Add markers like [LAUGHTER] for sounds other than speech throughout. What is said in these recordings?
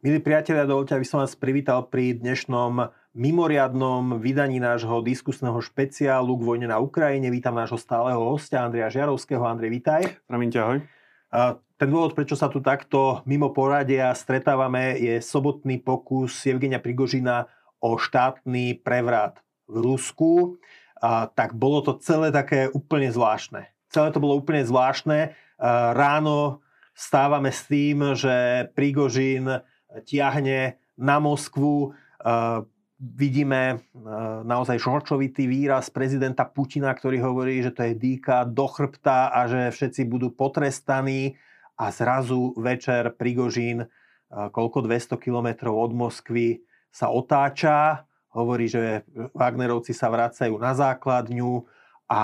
Milí priatelia, dovolte, aby som vás privítal pri dnešnom mimoriadnom vydaní nášho diskusného špeciálu k vojne na Ukrajine. Vítam nášho stáleho hostia Andreja Žiarovského. Andrej, vítaj. Zdravím ťa, ahoj. Ten dôvod, prečo sa tu takto mimo poradia stretávame, je sobotný pokus Evgenia Prigožina o štátny prevrat v Rusku. A, tak bolo to celé také úplne zvláštne. Celé to bolo úplne zvláštne. A, ráno stávame s tým, že Prigožin tiahne na Moskvu. Vidíme naozaj šorčovitý výraz prezidenta Putina, ktorý hovorí, že to je dýka do chrbta a že všetci budú potrestaní. A zrazu večer Prigožín, koľko 200 kilometrov od Moskvy, sa otáča, hovorí, že Wagnerovci sa vracajú na základňu a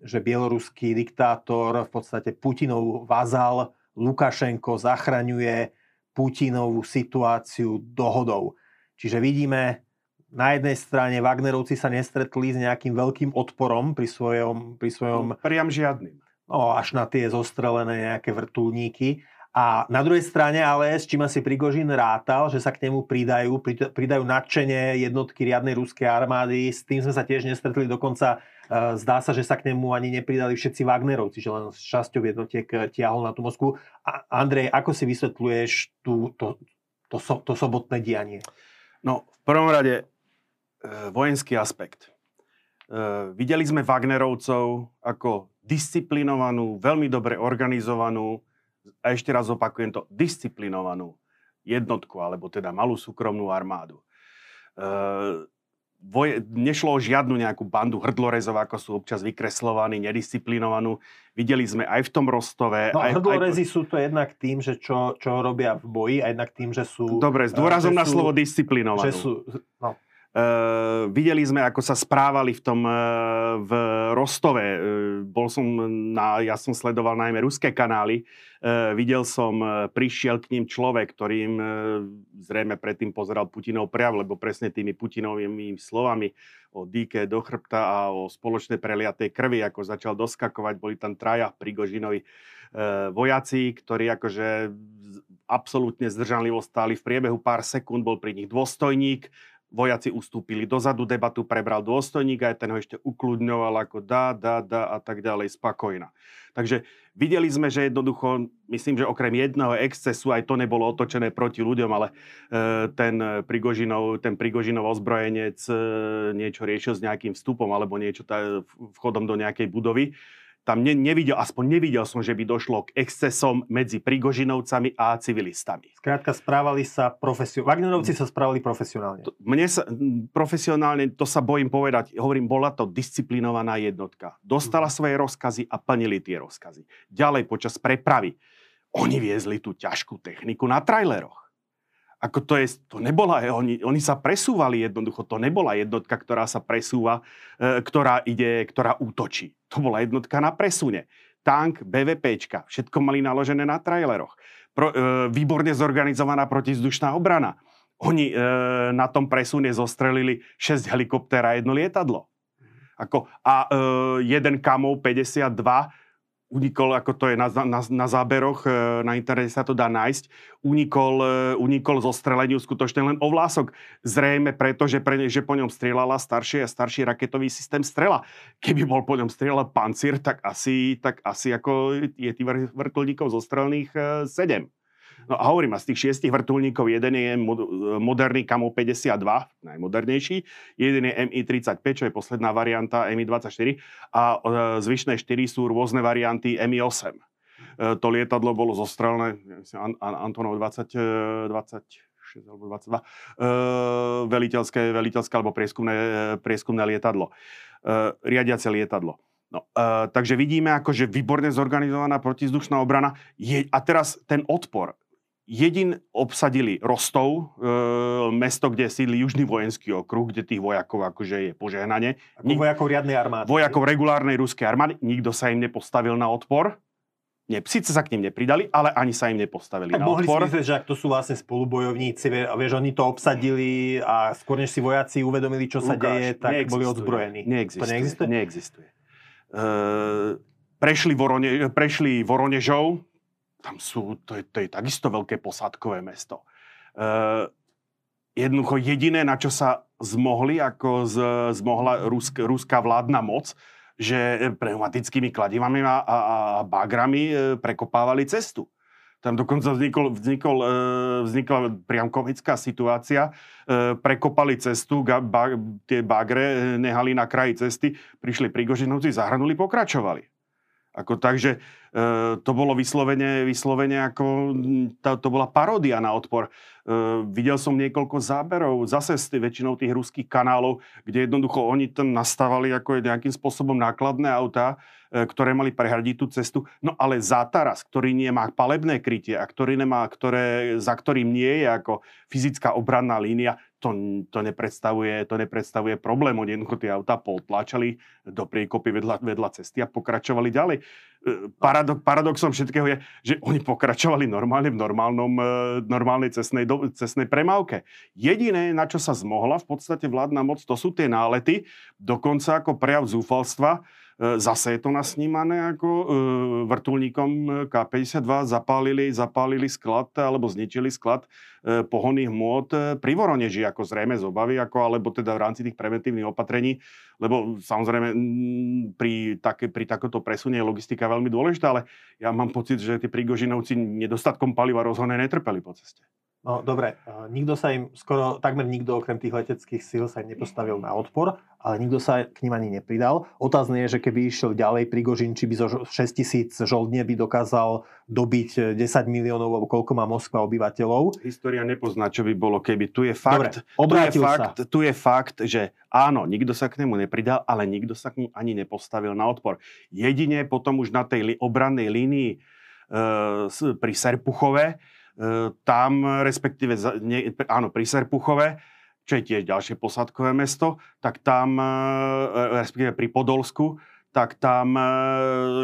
že bieloruský diktátor, v podstate Putinov vazal Lukašenko zachraňuje Putinovú situáciu dohodou. Čiže vidíme, na jednej strane Wagnerovci sa nestretli s nejakým veľkým odporom pri svojom... Pri svojom no, priam žiadnym. No, až na tie zostrelené nejaké vrtulníky. A na druhej strane ale, s čím asi Prigožin rátal, že sa k nemu pridajú, pridajú nadšenie jednotky riadnej ruskej armády, s tým sme sa tiež nestretli, dokonca e, zdá sa, že sa k nemu ani nepridali všetci Wagnerovci, že len s časťou jednotiek e, tiahol na tú Moskvu. A Andrej, ako si vysvetľuješ tú, to, to, to, to sobotné dianie? No, v prvom rade e, vojenský aspekt. E, videli sme Wagnerovcov ako disciplinovanú, veľmi dobre organizovanú, a ešte raz opakujem to, disciplinovanú jednotku, alebo teda malú súkromnú armádu. E, voje, nešlo o žiadnu nejakú bandu hrdlorezov, ako sú občas vykreslovaní, nedisciplinovanú. Videli sme aj v tom Rostove. No aj, hrdlorezi aj... sú to jednak tým, že čo, čo robia v boji, a jednak tým, že sú... Dobre, s dôrazom na slovo disciplinovanú. Že sú, no. Uh, videli sme, ako sa správali v tom uh, v Rostove. Uh, bol som na, ja som sledoval najmä ruské kanály. Videl som, prišiel k ním človek, ktorým uh, zrejme predtým pozeral Putinov prejav, lebo presne tými Putinovými slovami o dýke do chrbta a o spoločnej preliatej krvi, ako začal doskakovať, boli tam traja Prigožinovi vojaci, ktorí akože absolútne zdržanlivo stáli v priebehu pár sekúnd, bol pri nich dôstojník, vojaci ustúpili dozadu, debatu prebral dôstojník, aj ten ho ešte ukludňoval ako dá, dá, dá a tak ďalej, spokojná. Takže videli sme, že jednoducho, myslím, že okrem jedného excesu, aj to nebolo otočené proti ľuďom, ale e, ten, Prigožinov, ten Prigožinov ozbrojenec e, niečo riešil s nejakým vstupom alebo niečo tá, vchodom do nejakej budovy tam ne, nevidel, aspoň nevidel som, že by došlo k excesom medzi Prigožinovcami a civilistami. Skrátka, správali sa profesionálne. Wagnerovci sa správali profesionálne. To, mne sa, profesionálne, to sa bojím povedať, hovorím, bola to disciplinovaná jednotka. Dostala mhm. svoje rozkazy a plnili tie rozkazy. Ďalej počas prepravy. Oni viezli tú ťažkú techniku na traileroch. Ako to je, to nebola, oni, oni sa presúvali jednoducho, to nebola jednotka, ktorá sa presúva, e, ktorá ide, ktorá útočí. To bola jednotka na presune. Tank, BVPčka, všetko mali naložené na traileroch. Pro, e, výborne zorganizovaná protizdušná obrana. Oni e, na tom presune zostrelili 6 helikoptér a jedno lietadlo. Ako, a e, jeden Kamov 52 unikol, ako to je na, na, na záberoch, e, na internete sa to dá nájsť, unikol, e, unikol zo streleniu skutočne len o vlások. Zrejme preto, že, pre, že po ňom strieľala starší a starší raketový systém strela. Keby bol po ňom strieľal pancír, tak asi, tak asi ako je tých vrtulníkov zostrelných e, sedem. No a hovorím, a z tých šiestich vrtulníkov jeden je moderný Kamo 52, najmodernejší, jeden je Mi-35, čo je posledná varianta Mi-24 a e, zvyšné štyri sú rôzne varianty Mi-8. E, to lietadlo bolo zostrelné, Antonov 20, 26 alebo 22, e, veliteľské, veliteľské alebo prieskumné, prieskumné lietadlo, riadiace lietadlo. No, uh, takže vidíme, akože výborne zorganizovaná protizdušná obrana. Je, a teraz ten odpor. Jedin obsadili Rostov, e, mesto, kde sídli Južný vojenský okruh, kde tých vojakov akože je požehnanie. Nik- vojakov riadnej armády. Vojakov regulárnej ruskej armády. Nikto sa im nepostavil na odpor. Nie, síce sa k ním nepridali, ale ani sa im nepostavili tak na mohli odpor. si myslieť, že ak to sú vlastne spolubojovníci, vieš, oni to obsadili a skôr než si vojaci uvedomili, čo Lukáš, sa deje, tak neexistuje. boli odzbrojení. Neexistuje. To neexistuje? Neexistuje. E, prešli, Vorone, prešli Voronežou, tam sú, to je, to je takisto veľké posádkové mesto. jednoducho jediné, na čo sa zmohli, ako z, zmohla rusk, ruská vládna moc, že pneumatickými kladivami a, a, a bagrami e, prekopávali cestu. Tam dokonca vznikol, vznikol, e, vznikla priam komická situácia. Prekopali cestu, ba, tie bagre nehali na kraji cesty, prišli Prigožinovci, zahrnuli, pokračovali. Ako, takže e, to bolo vyslovene, vyslovene ako, to, to bola paródia na odpor. E, videl som niekoľko záberov, zase z tých, väčšinou tých ruských kanálov, kde jednoducho oni tam nastavali ako nejakým spôsobom nákladné autá, e, ktoré mali prehradiť tú cestu. No ale Zátaras, ktorý nemá palebné krytie a ktorý nemá, ktoré, za ktorým nie je ako fyzická obranná línia, to, to, nepredstavuje, to nepredstavuje problém. Oni jednoducho tie autá potláčali do priekopy vedľa, vedľa cesty a pokračovali ďalej. E, paradok, paradoxom všetkého je, že oni pokračovali normálne v normálnom, e, normálnej cestnej, cestnej premávke. Jediné, na čo sa zmohla v podstate vládna moc, to sú tie nálety, dokonca ako prejav zúfalstva, zase je to nasnímané ako e, vrtulníkom K-52 zapálili, zapálili sklad alebo zničili sklad pohonných hmôt pri Voroneži, ako zrejme z obavy, ako, alebo teda v rámci tých preventívnych opatrení, lebo samozrejme pri, také, pri takomto presune je logistika veľmi dôležitá, ale ja mám pocit, že tí Prigožinovci nedostatkom paliva rozhodne netrpeli po ceste. No dobre, nikto sa im, skoro takmer nikto okrem tých leteckých síl sa im nepostavil na odpor, ale nikto sa k nim ani nepridal. Otázne je, že keby išiel ďalej Prigožin, či by zo 6 tisíc žoldne by dokázal dobiť 10 miliónov, alebo koľko má Moskva obyvateľov. História nepozná, čo by bolo, keby. Tu je fakt, dobre, tu, je fakt tu je fakt, že áno, nikto sa k nemu nepridal, ale nikto sa k ním ani nepostavil na odpor. Jedine potom už na tej obrannej línii e, pri Serpuchove, E, tam, respektíve, nie, áno, pri Serpuchove, čo je tiež ďalšie posadkové mesto, tak tam, e, respektíve pri Podolsku, tak tam, e,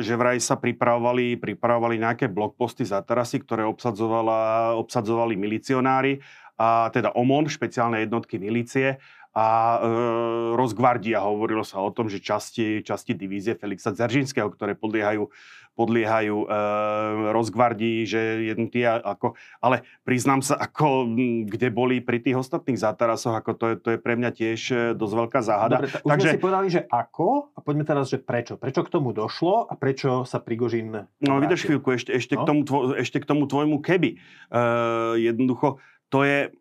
že vraj sa pripravovali, pripravovali nejaké blokposty za terasy, ktoré obsadzovali milicionári, a teda OMON, špeciálne jednotky milície a e, Rozgvardia. Hovorilo sa o tom, že časti, časti divízie Felixa Dzeržinského, ktoré podliehajú, podliehajú e, Rozgvardii, že jednotí ako... Ale priznám sa, ako kde boli pri tých ostatných zátarasoch, ako to je, to je pre mňa tiež e, dosť veľká záhada. Dobre, už Takže, sme si povedali, že ako a poďme teraz, že prečo. Prečo k tomu došlo a prečo sa Prigožin... No vydrž chvíľku, ešte, ešte, no? k tomu tvo, ešte k tomu tvojmu keby. E, jednoducho, to je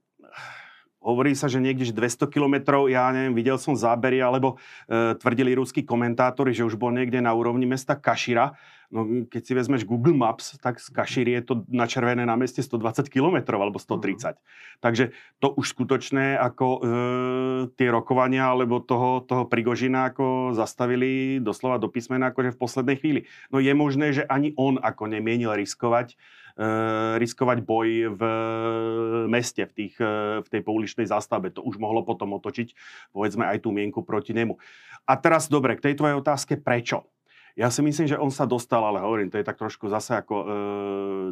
Hovorí sa, že niekde 200 kilometrov, ja neviem, videl som zábery, alebo e, tvrdili ruskí komentátori, že už bol niekde na úrovni mesta Kašira. No, keď si vezmeš Google Maps, tak z Kašíry je to na červené na meste 120 km alebo 130. Mm. Takže to už skutočné ako e, tie rokovania alebo toho, toho Prigožina ako zastavili doslova do písmena akože v poslednej chvíli. No je možné, že ani on ako nemienil riskovať riskovať boj v meste, v, tých, eh, v tej pouličnej zástave. To už mohlo potom otočiť, povedzme, aj tú mienku proti nemu. A teraz, dobre, k tej tvojej otázke, prečo? Ja si myslím, že on sa dostal, ale hovorím, to je tak trošku zase ako e,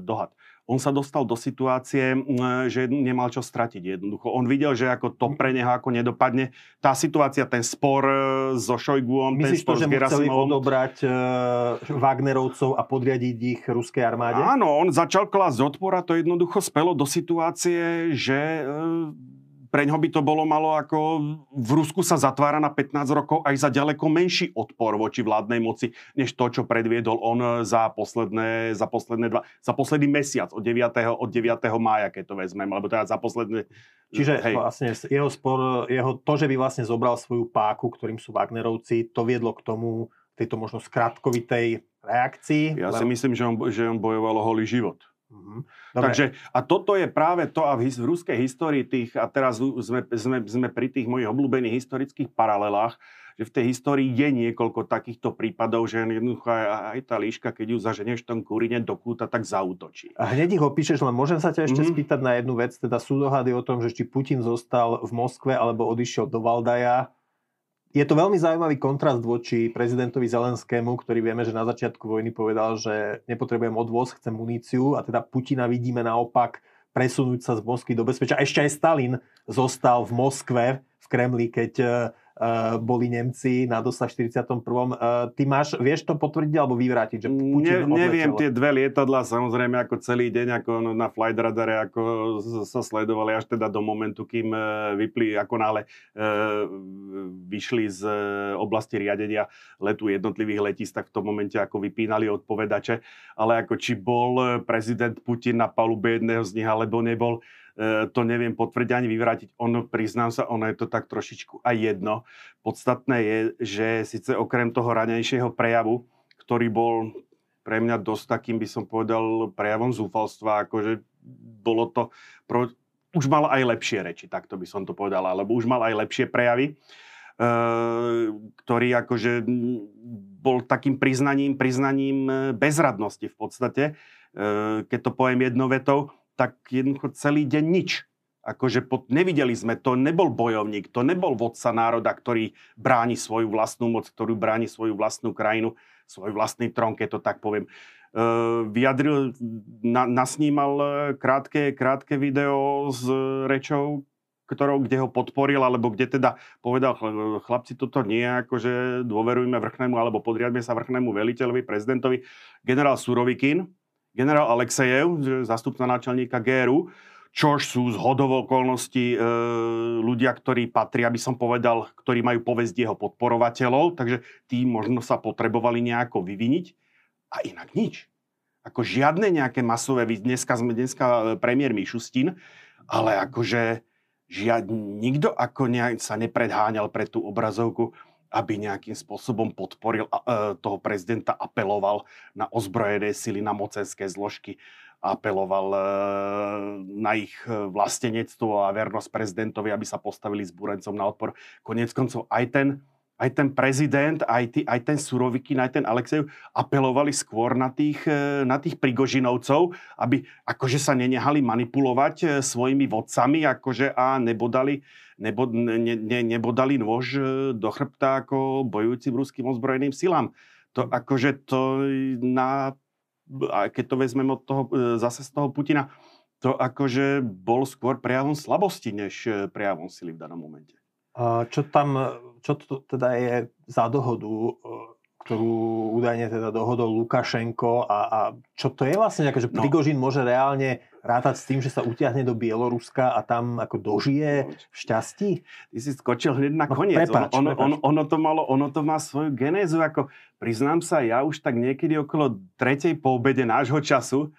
dohad. On sa dostal do situácie, že nemal čo stratiť jednoducho. On videl, že ako to pre neho ako nedopadne. Tá situácia, ten spor e, so Šojguom, Myslíš ten spor to, že mu chceli odobrať e, Wagnerovcov a podriadiť ich ruskej armáde? Áno, on začal klásť odpor a to jednoducho spelo do situácie, že e, pre ňo by to bolo malo ako... V Rusku sa zatvára na 15 rokov aj za ďaleko menší odpor voči vládnej moci, než to, čo predviedol on za posledné, za posledné dva, za posledný mesiac od 9. od 9. mája, keď to vezmem, alebo teda za posledné... Čiže hej. vlastne jeho spor, jeho, to, že by vlastne zobral svoju páku, ktorým sú Wagnerovci, to viedlo k tomu, tejto možno skratkovitej reakcii. Ja lebo... si myslím, že on, že on bojoval o holý život. Mm-hmm. Takže, a toto je práve to, a v, v ruskej histórii tých, a teraz sme, sme, sme pri tých mojich obľúbených historických paralelách, že v tej histórii je niekoľko takýchto prípadov, že jednoducho aj, aj tá líška, keď ju zaženeš tom kúrine do kúta, tak zautočí. A hneď ich opíšeš, len môžem sa ťa ešte mm-hmm. spýtať na jednu vec, teda sú dohady o tom, že či Putin zostal v Moskve alebo odišiel do Valdaja je to veľmi zaujímavý kontrast voči prezidentovi Zelenskému, ktorý vieme, že na začiatku vojny povedal, že nepotrebujem odvoz, chcem muníciu a teda Putina vidíme naopak presunúť sa z Moskvy do bezpečia. Ešte aj Stalin zostal v Moskve, v Kremli, keď uh, boli Nemci na DOSa v 41. Uh, ty máš, vieš to potvrdiť alebo vyvrátiť? Že Putin ne, neviem, tie dve lietadla samozrejme ako celý deň ako na flight radare ako sa sledovali až teda do momentu, kým uh, vypli, ako nále vyšli z oblasti riadenia letu jednotlivých letisk, tak v tom momente ako vypínali odpovedače, ale ako či bol prezident Putin na palube jedného z nich alebo nebol, to neviem potvrdiť ani vyvrátiť. On, priznám sa, ono je to tak trošičku aj jedno. Podstatné je, že síce okrem toho ranejšieho prejavu, ktorý bol pre mňa dosť takým, by som povedal, prejavom zúfalstva, akože bolo to, pro, už mal aj lepšie reči, takto by som to povedal, alebo už mal aj lepšie prejavy, e, ktorý akože bol takým priznaním, priznaním bezradnosti v podstate, e, keď to poviem jednou vetou, tak jednoducho celý deň nič. Akože pod, nevideli sme, to nebol bojovník, to nebol vodca národa, ktorý bráni svoju vlastnú moc, ktorú bráni svoju vlastnú krajinu, svoj vlastný trón, keď to tak poviem. E, vyjadril, na, nasnímal e, krátke, krátke video s rečou, ktorou, kde ho podporil, alebo kde teda povedal, chlapci, toto nie, akože dôverujme vrchnému, alebo podriadme sa vrchnému veliteľovi, prezidentovi, generál Surovikin, generál Alexejev, zastupca náčelníka GRU, čož sú z hodov okolností e, ľudia, ktorí patria, aby som povedal, ktorí majú povesť jeho podporovateľov, takže tí možno sa potrebovali nejako vyviniť a inak nič. Ako žiadne nejaké masové, dneska sme dneska e, premiér Mišustin, ale akože žiad, nikto ako nejak sa nepredháňal pre tú obrazovku aby nejakým spôsobom podporil e, toho prezidenta, apeloval na ozbrojené sily, na mocenské zložky, apeloval e, na ich e, vlastenectvo a vernosť prezidentovi, aby sa postavili s Burencom na odpor. Konec koncov aj ten aj ten prezident, aj, ty, aj ten Surovikin, aj ten Alexejev apelovali skôr na tých, e, na tých Prigožinovcov, aby akože sa nenehali manipulovať svojimi vodcami akože a nebodali, nebod, ne, ne, nebodali nôž e, do chrbta ako bojujúcim ruským ozbrojeným silám. To akože to na, keď to vezmeme od toho, zase z toho Putina, to akože bol skôr prejavom slabosti, než prejavom sily v danom momente. Čo tam, čo to teda je za dohodu, e, ktorú údajne teda dohodol Lukašenko a, a čo to je vlastne, akože no. Prigožin môže reálne rátať s tým, že sa utiahne do Bieloruska a tam ako dožije v šťastí? Ty si skočil hneď na no, koniec. Prepáč, ono, prepáč. Ono, ono, to malo, ono to má svoju genézu, ako priznám sa, ja už tak niekedy okolo tretej po obede nášho času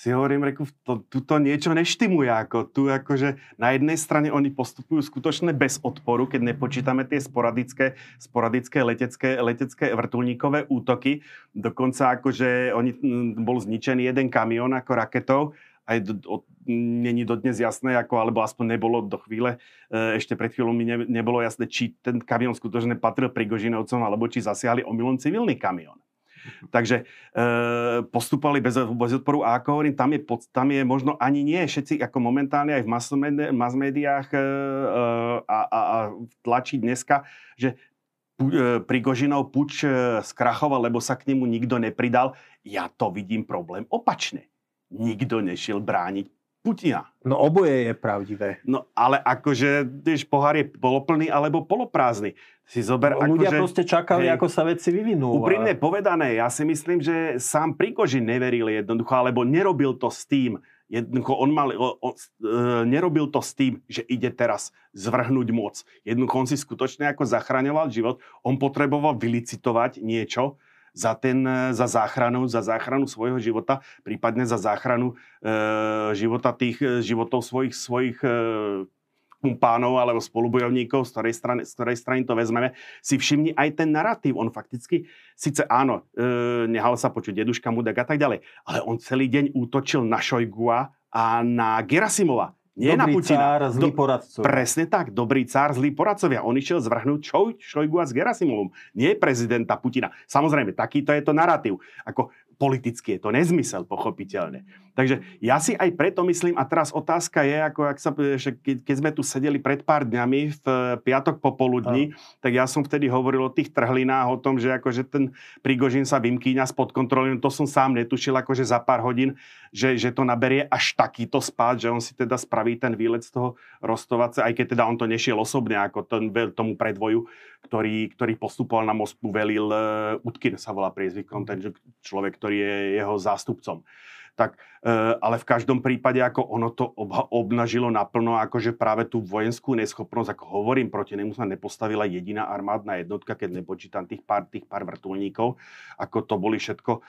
si hovorím, reku, to, tu to niečo neštimuje. Ako, tu akože na jednej strane oni postupujú skutočne bez odporu, keď nepočítame tie sporadické, sporadické letecké, letecké vrtulníkové útoky. Dokonca akože oni, bol zničený jeden kamión ako raketou aj do, do, není dodnes jasné, ako, alebo aspoň nebolo do chvíle, e, ešte pred chvíľou mi ne, nebolo jasné, či ten kamión skutočne patril Prigožinovcom, alebo či zasiahli omylom civilný kamión. Takže e, postupovali bez, bez odporu a ako hovorím, tam je, pod, tam je možno ani nie všetci, ako momentálne aj v mass médiách e, e, a, a, a tlačí dneska, že e, Prigožinov puč e, skrachoval, lebo sa k nemu nikto nepridal. Ja to vidím problém opačne. Nikto nešiel brániť Putina. No oboje je pravdivé. No ale akože, vieš, pohár je poloplný alebo poloprázdny. Si zober, no, ľudia akože, proste čakali, hej, ako sa veci vyvinú. Úprimne a... povedané, ja si myslím, že sám Prigožin neveril jednoducho, alebo nerobil to s tým, Jednoducho on mal, on, on, e, nerobil to s tým, že ide teraz zvrhnúť moc. Jednoducho on si skutočne ako zachraňoval život. On potreboval vylicitovať niečo, za, ten, e, za záchranu, za záchranu svojho života, prípadne za záchranu e, života tých, e, životov svojich, svojich e, kumpánov alebo spolubojovníkov, z ktorej, strany, z ktorej strany to vezmeme, si všimni aj ten narratív. On fakticky, síce áno, e, nehal sa počuť deduška Mudek a tak ďalej, ale on celý deň útočil na Šojgua a na Gerasimova. Nie dobrý na Putina. cár, zlý poradcovia. Presne tak, dobrý cár, zlý poradcovia. On išiel zvrhnúť Šoj, Šojgu a s Gerasimovom. Nie prezidenta Putina. Samozrejme, takýto je to narratív. Ako politicky je to nezmysel, pochopiteľne. Takže ja si aj preto myslím, a teraz otázka je, ako ak sa, že keď sme tu sedeli pred pár dňami v piatok popoludní, tak ja som vtedy hovoril o tých trhlinách, o tom, že akože ten Prigožin sa vymkýňa spod kontroly, no to som sám netušil akože za pár hodín, že, že to naberie až takýto spát, že on si teda spraví ten výlet z toho Rostovace, aj keď teda on to nešiel osobne, ako ten, tomu predvoju, ktorý, ktorý postupoval na Moskvu, velil uh, Utkin sa volá priezvykom, ten človek, ktorý je jeho zástupcom. Tak, ale v každom prípade ako ono to obnažilo naplno akože práve tú vojenskú neschopnosť, ako hovorím, proti nemu sa nepostavila jediná armádna jednotka, keď nepočítam tých pár, tých pár vrtulníkov, ako to boli všetko e,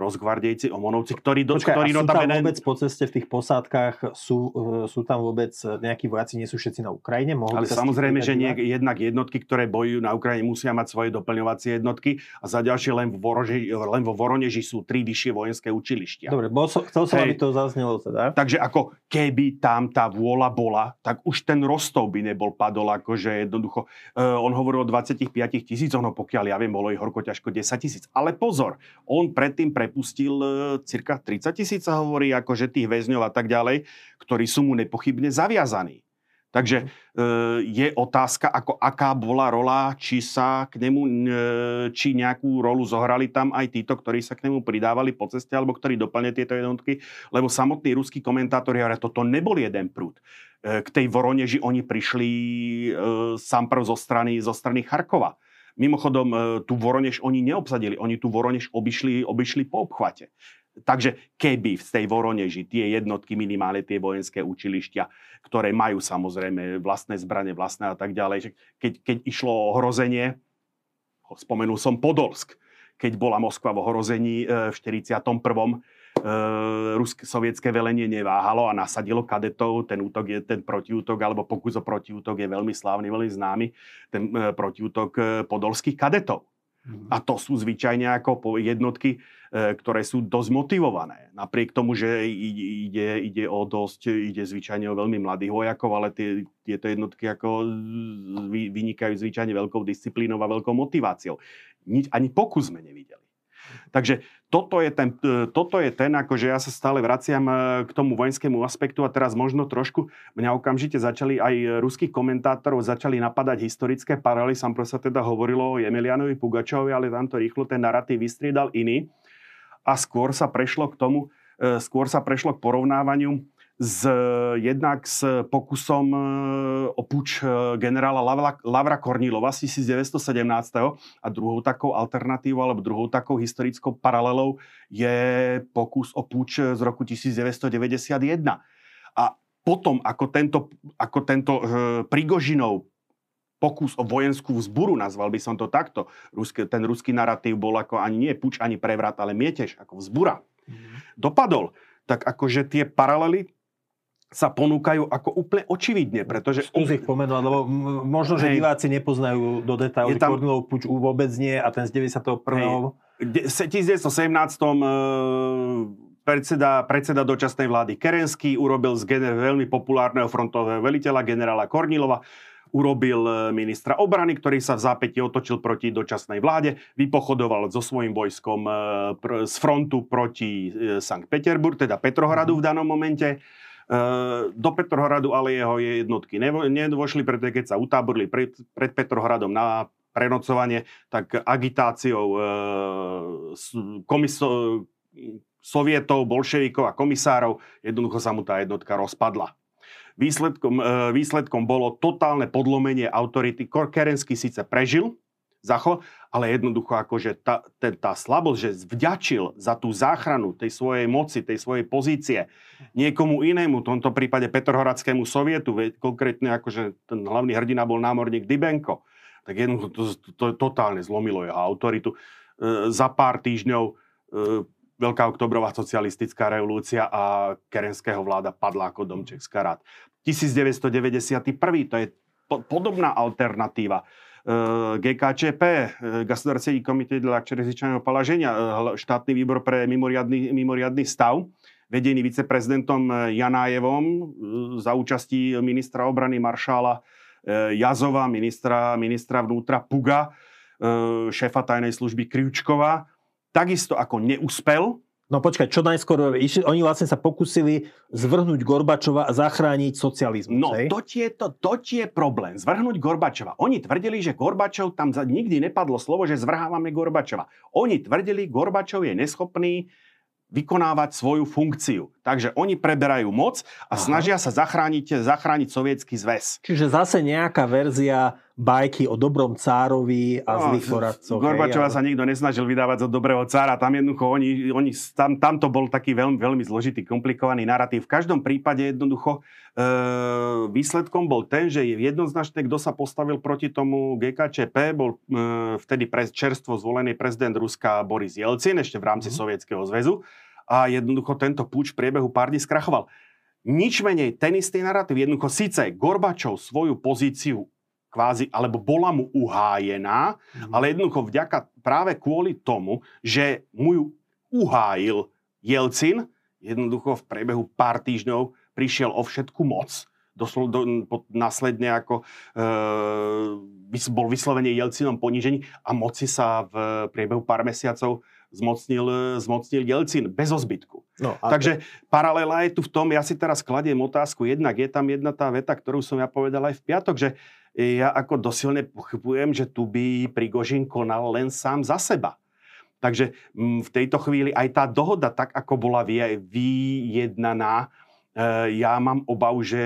rozgvardejci, omonovci, ktorí... Do, Počkaj, ktorí a sú tam vôbec po ceste v tých posádkach, sú, e, sú tam vôbec nejakí vojaci, nie sú všetci na Ukrajine? Mohli ale samozrejme, že nie, jednak jednotky, ktoré bojujú na Ukrajine, musia mať svoje doplňovacie jednotky a za ďalšie len, v Voroži, len vo Voroneži sú tri vyššie vojenské učilištia. Dobre, bol som, chcel som, aby to zaznelo teda. Takže ako keby tam tá vôľa bola, tak už ten Rostov by nebol padol, akože jednoducho, uh, on hovoril o 25 tisícoch, no pokiaľ ja viem, bolo ich horko ťažko 10 tisíc. Ale pozor, on predtým prepustil uh, cirka 30 tisíc, hovorí, akože tých väzňov a tak ďalej, ktorí sú mu nepochybne zaviazaní. Takže mhm. e, je otázka, ako aká bola rola, či sa k nemu, e, či nejakú rolu zohrali tam aj títo, ktorí sa k nemu pridávali po ceste, alebo ktorí doplne tieto jednotky, lebo samotní ruskí komentátori hovoria, toto nebol jeden prúd. E, k tej Voroneži oni prišli sám prv zo strany, zo strany Charkova. Mimochodom, tú Voronež oni neobsadili, oni tú Voronež obišli, obišli po obchvate. Takže keby v tej Voroneži tie jednotky, minimálne tie vojenské učilištia, ktoré majú samozrejme vlastné zbranie, vlastné a tak ďalej, keď, keď išlo o ohrozenie, spomenul som Podolsk, keď bola Moskva v ohrození e, v 41. Uh, ruské, sovietské velenie neváhalo a nasadilo kadetov. Ten útok je, ten protiútok, alebo pokus o protiútok je veľmi slávny, veľmi známy. Ten uh, protiútok podolských kadetov. A to sú zvyčajne ako jednotky, e, ktoré sú dosť motivované. Napriek tomu, že ide, ide o dosť, ide zvyčajne o veľmi mladých vojakov, ale tie, tieto jednotky ako vynikajú zvyčajne veľkou disciplínou a veľkou motiváciou. Nič, ani pokus sme nevideli. Takže toto je ten, e, toto je ten akože ja sa stále vraciam e, k tomu vojenskému aspektu a teraz možno trošku mňa okamžite začali aj ruských komentátorov začali napadať historické paralely. Sam sa teda hovorilo o Emilianovi Pugačovi, ale tam to rýchlo ten narratív vystriedal iný. A skôr sa prešlo k tomu, e, skôr sa prešlo k porovnávaniu z, jednak s pokusom e, o puč e, generála Lavra, Lavra Kornílova z 1917. A druhou takou alternatívou alebo druhou takou historickou paralelou je pokus o puč z roku 1991. A potom, ako tento, ako tento e, Prigožinov pokus o vojenskú vzburu, nazval by som to takto. Ruské, ten ruský narratív bol ako ani nie puč, ani prevrat, ale mietež, ako vzbura. Mm. Dopadol. Tak akože tie paralely sa ponúkajú ako úplne očividne, pretože... Skús ich pomenovať, lebo možno, že hej, diváci nepoznajú do detailov tam... Kornilov puč vôbec nie a ten z 91. Hej, 1917. Predseda, predseda dočasnej vlády Kerenský urobil z gener, veľmi populárneho frontového veliteľa generála Kornilova urobil e, ministra obrany, ktorý sa v zápäti otočil proti dočasnej vláde, vypochodoval so svojím vojskom e, z frontu proti e, Sankt Peterburg, teda Petrohradu v danom momente do Petrohradu ale jeho jednotky nedošli, pretože keď sa utáborili pred, pred Petrohradom na prenocovanie, tak agitáciou eh, komiso, sovietov, bolševikov a komisárov jednoducho sa mu tá jednotka rozpadla. Výsledkom, eh, výsledkom bolo totálne podlomenie autority. Kerenský síce prežil, zacho, ale jednoducho akože tá, tá slabosť, že vďačil za tú záchranu tej svojej moci, tej svojej pozície niekomu inému, v tomto prípade Petrohoradskému sovietu, konkrétne akože ten hlavný hrdina bol námorník Dybenko, tak jednoducho to, to, to totálne zlomilo jeho autoritu. E, za pár týždňov e, Veľká oktobrová socialistická revolúcia a kerenského vláda padla ako domček z karát. 1991. to je po, podobná alternatíva. Eh, GKČP, eh, Государственный комитет для čerezničného palaženia, eh, štátny výbor pre mimoriadný, mimoriadný stav, vedený viceprezidentom Janájevom za účastí ministra obrany maršála Jazova, ministra, ministra vnútra Puga, šéfa tajnej služby Kriučkova takisto ako neúspel, No počkaj, čo najskôr, oni vlastne sa pokusili zvrhnúť Gorbačova a zachrániť socializmus. No, hej? to je, to, to je problém. Zvrhnúť Gorbačova. Oni tvrdili, že Gorbačov, tam za, nikdy nepadlo slovo, že zvrhávame Gorbačova. Oni tvrdili, Gorbačov je neschopný vykonávať svoju funkciu. Takže oni preberajú moc a Aha. snažia sa zachrániť, zachrániť sovietský zväz. Čiže zase nejaká verzia bajky o dobrom cárovi a no, zlých poradcoch. Gorbačova ale... sa nikto nesnažil vydávať za dobrého cára. Tam jednoducho, oni, oni, tam, tam to bol taký veľmi, veľmi zložitý, komplikovaný narratív. V každom prípade jednoducho e, výsledkom bol ten, že je jednoznačné, kto sa postavil proti tomu GKČP, bol e, vtedy pre, čerstvo zvolený prezident Ruska Boris Jelcin, ešte v rámci mm. Sovietskeho zväzu. A jednoducho tento púč v priebehu pár dní skrachoval. Nič menej, ten istý narratív. Jednoducho síce Gorbačov svoju pozíciu kvázi, alebo bola mu uhájená, mm. ale jednoducho vďaka práve kvôli tomu, že mu ju uhájil Jelcin, jednoducho v priebehu pár týždňov prišiel o všetku moc. Doslo, do, po, následne ako e, bol vyslovene Jelcinom ponížený a moci sa v priebehu pár mesiacov zmocnil, zmocnil Jelcin bez ozbytku. No, Takže to... paralela je tu v tom, ja si teraz kladiem otázku, jednak je tam jedna tá veta, ktorú som ja povedal aj v piatok, že ja ako dosilne pochybujem, že tu by Prigožin konal len sám za seba. Takže mm, v tejto chvíli aj tá dohoda, tak ako bola vyjednaná, e, ja mám obav, že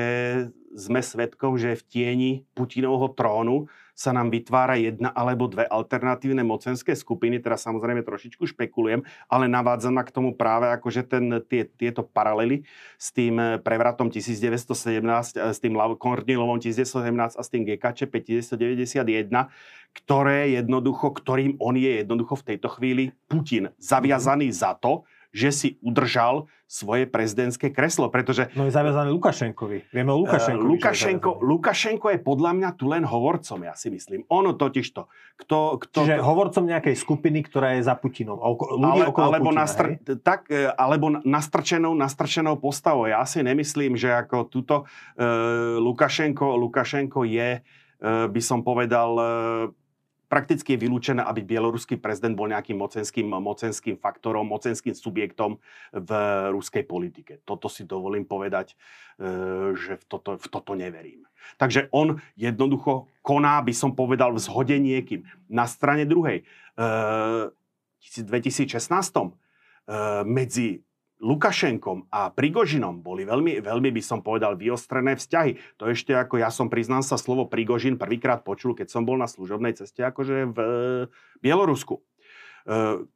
sme svetkom, že v tieni Putinovho trónu sa nám vytvára jedna alebo dve alternatívne mocenské skupiny, teraz samozrejme trošičku špekulujem, ale navádzam k tomu práve akože ten, tie, tieto paralely s tým eh, prevratom 1917, eh, s tým Kornilovom 1917 a s tým GKČ 1991, ktoré jednoducho, ktorým on je jednoducho v tejto chvíli Putin zaviazaný za to, že si udržal svoje prezidentské kreslo, pretože... No je zaviazaný Lukašenkovi. Vieme o Lukašenkovi. Uh, Lukašenko, je Lukašenko je podľa mňa tu len hovorcom, ja si myslím. Ono totiž to. Kto, kto, Čiže hovorcom nejakej skupiny, ktorá je za Putinom. Oko, ľudí Ale, okolo alebo, Putina, nastr... tak, e, alebo nastrčenou, nastrčenou postavou. Ja si nemyslím, že ako túto uh, Lukašenko, Lukašenko je, by som povedal, prakticky je vylúčené, aby bieloruský prezident bol nejakým mocenským, mocenským faktorom, mocenským subjektom v ruskej politike. Toto si dovolím povedať, e, že v toto, v toto neverím. Takže on jednoducho koná, by som povedal, v zhode niekým. Na strane druhej, v e, 2016 e, medzi Lukašenkom a Prigožinom boli veľmi, veľmi by som povedal, vyostrené vzťahy. To ešte ako ja som priznám sa slovo Prigožin prvýkrát počul, keď som bol na služobnej ceste akože v Bielorusku. E,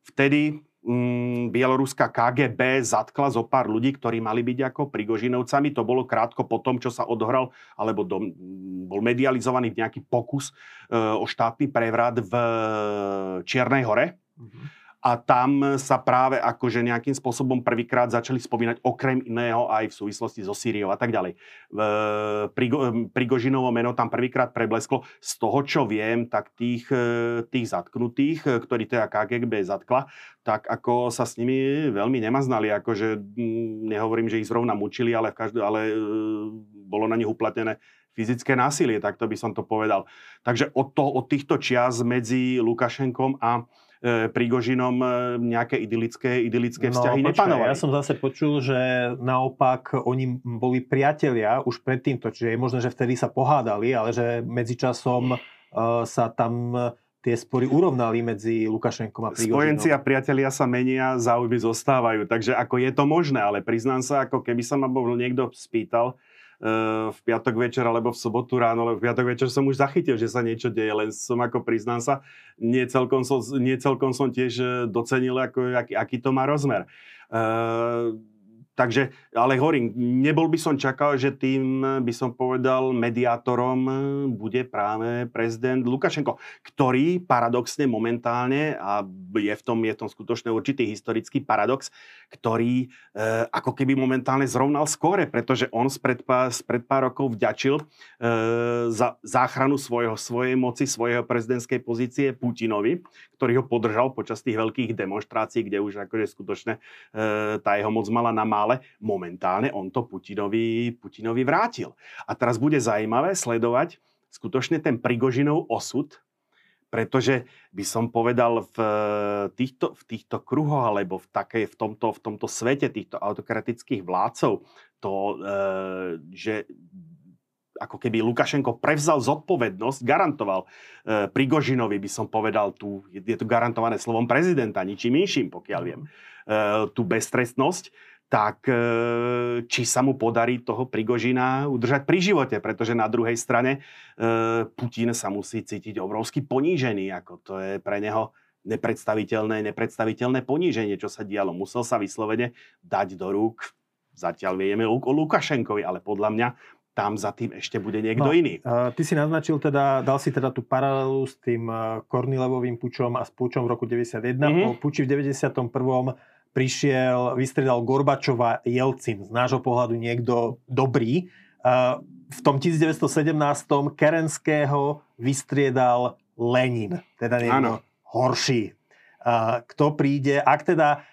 vtedy mm, bieloruská KGB zatkla zo pár ľudí, ktorí mali byť ako Prigožinovcami. To bolo krátko po tom, čo sa odohral, alebo do, bol medializovaný nejaký pokus e, o štátny prevrat v Čiernej hore. Mm-hmm a tam sa práve akože nejakým spôsobom prvýkrát začali spomínať okrem iného aj v súvislosti so Sýriou a tak ďalej. Prigo, Prigožinovo meno tam prvýkrát preblesklo. Z toho, čo viem, tak tých, e, tých zatknutých, ktorí teda KGB zatkla, tak ako sa s nimi veľmi nemaznali. Akože mm, nehovorím, že ich zrovna mučili, ale, v každom, ale bolo na nich uplatnené fyzické násilie, tak to by som to povedal. Takže od, to, od týchto čias medzi Lukašenkom a Prigožinom e, nejaké idylické, idylické no, vzťahy no, nepanovali. Ja som zase počul, že naopak oni boli priatelia už predtým, to, čiže je možné, že vtedy sa pohádali, ale že medzičasom uh, sa tam tie spory urovnali medzi Lukašenkom a Prigožinom. Spojenci a priatelia sa menia, záujmy zostávajú. Takže ako je to možné, ale priznám sa, ako keby sa ma bol niekto spýtal, v piatok večer alebo v sobotu ráno, ale v piatok večer som už zachytil, že sa niečo deje, len som ako priznám sa, nie celkom som, nie celkom som tiež eh, docenil, ako, aký, aký to má rozmer. Uh, Takže, ale hovorím, nebol by som čakal, že tým by som povedal mediátorom bude práve prezident Lukašenko, ktorý paradoxne momentálne, a je v tom, je v tom skutočne určitý historický paradox, ktorý e, ako keby momentálne zrovnal skóre, pretože on spred pár, spred pár rokov vďačil e, za záchranu svojho, svojej moci, svojej prezidentskej pozície Putinovi, ktorý ho podržal počas tých veľkých demonstrácií, kde už akože skutočne e, tá jeho moc mala na mále ale momentálne on to Putinovi, Putinovi vrátil. A teraz bude zaujímavé sledovať skutočne ten Prigožinov osud, pretože by som povedal v týchto, v týchto kruhoch alebo v, takej, v, tomto, v tomto svete týchto autokratických vládcov, to, že ako keby Lukašenko prevzal zodpovednosť, garantoval e, Prigožinovi, by som povedal, tu, je, je to garantované slovom prezidenta, ničím inším, pokiaľ viem, e, tú beztrestnosť, tak e, či sa mu podarí toho Prigožina udržať pri živote, pretože na druhej strane e, Putin sa musí cítiť obrovsky ponížený, ako to je pre neho nepredstaviteľné, nepredstaviteľné poníženie, čo sa dialo. Musel sa vyslovene dať do rúk zatiaľ vieme o Lukašenkovi, ale podľa mňa tam za tým ešte bude niekto no, iný. Ty si naznačil teda, dal si teda tú paralelu s tým uh, Kornilevovým pučom a s pučom v roku 91. Mm-hmm. Po puči v 91. prišiel, vystredal Gorbačova Jelcin. Z nášho pohľadu niekto dobrý. V tom 1917. Kerenského vystriedal Lenin. Teda niekto horší. Kto príde, ak teda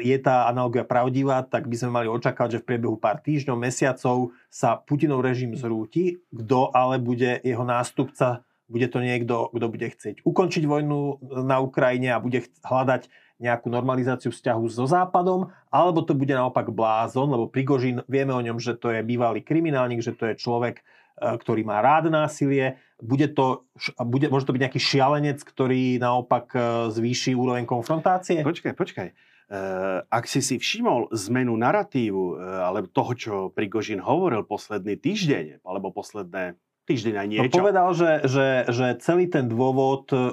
je tá analogia pravdivá, tak by sme mali očakávať, že v priebehu pár týždňov, mesiacov sa Putinov režim zrúti, kto ale bude jeho nástupca, bude to niekto, kto bude chcieť ukončiť vojnu na Ukrajine a bude hľadať nejakú normalizáciu vzťahu so Západom, alebo to bude naopak blázon, lebo Prigožin, vieme o ňom, že to je bývalý kriminálnik, že to je človek, E, ktorý má rád násilie. Bude to, bude, môže to byť nejaký šialenec, ktorý naopak e, zvýši úroveň konfrontácie? Počkaj, počkaj. Uh, ak si si všimol zmenu narratívu, alebo toho, čo Prigožin hovoril posledný týždeň, alebo posledné týždeň aj no, niečo. No povedal, že, že, že celý ten dôvod e,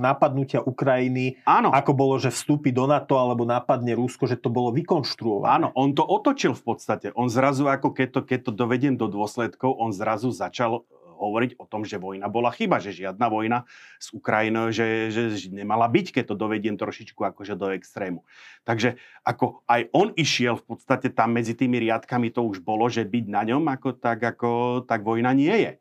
napadnutia Ukrajiny, Áno. ako bolo, že vstúpi do NATO alebo napadne Rusko, že to bolo vykonštruované. Áno, on to otočil v podstate. On zrazu, ako keď to, keď to dovediem do dôsledkov, on zrazu začal hovoriť o tom, že vojna bola chyba, že žiadna vojna s Ukrajinou, že, že nemala byť, keď to dovediem trošičku akože do extrému. Takže ako aj on išiel v podstate tam medzi tými riadkami, to už bolo, že byť na ňom, ako tak, ako, tak vojna nie je.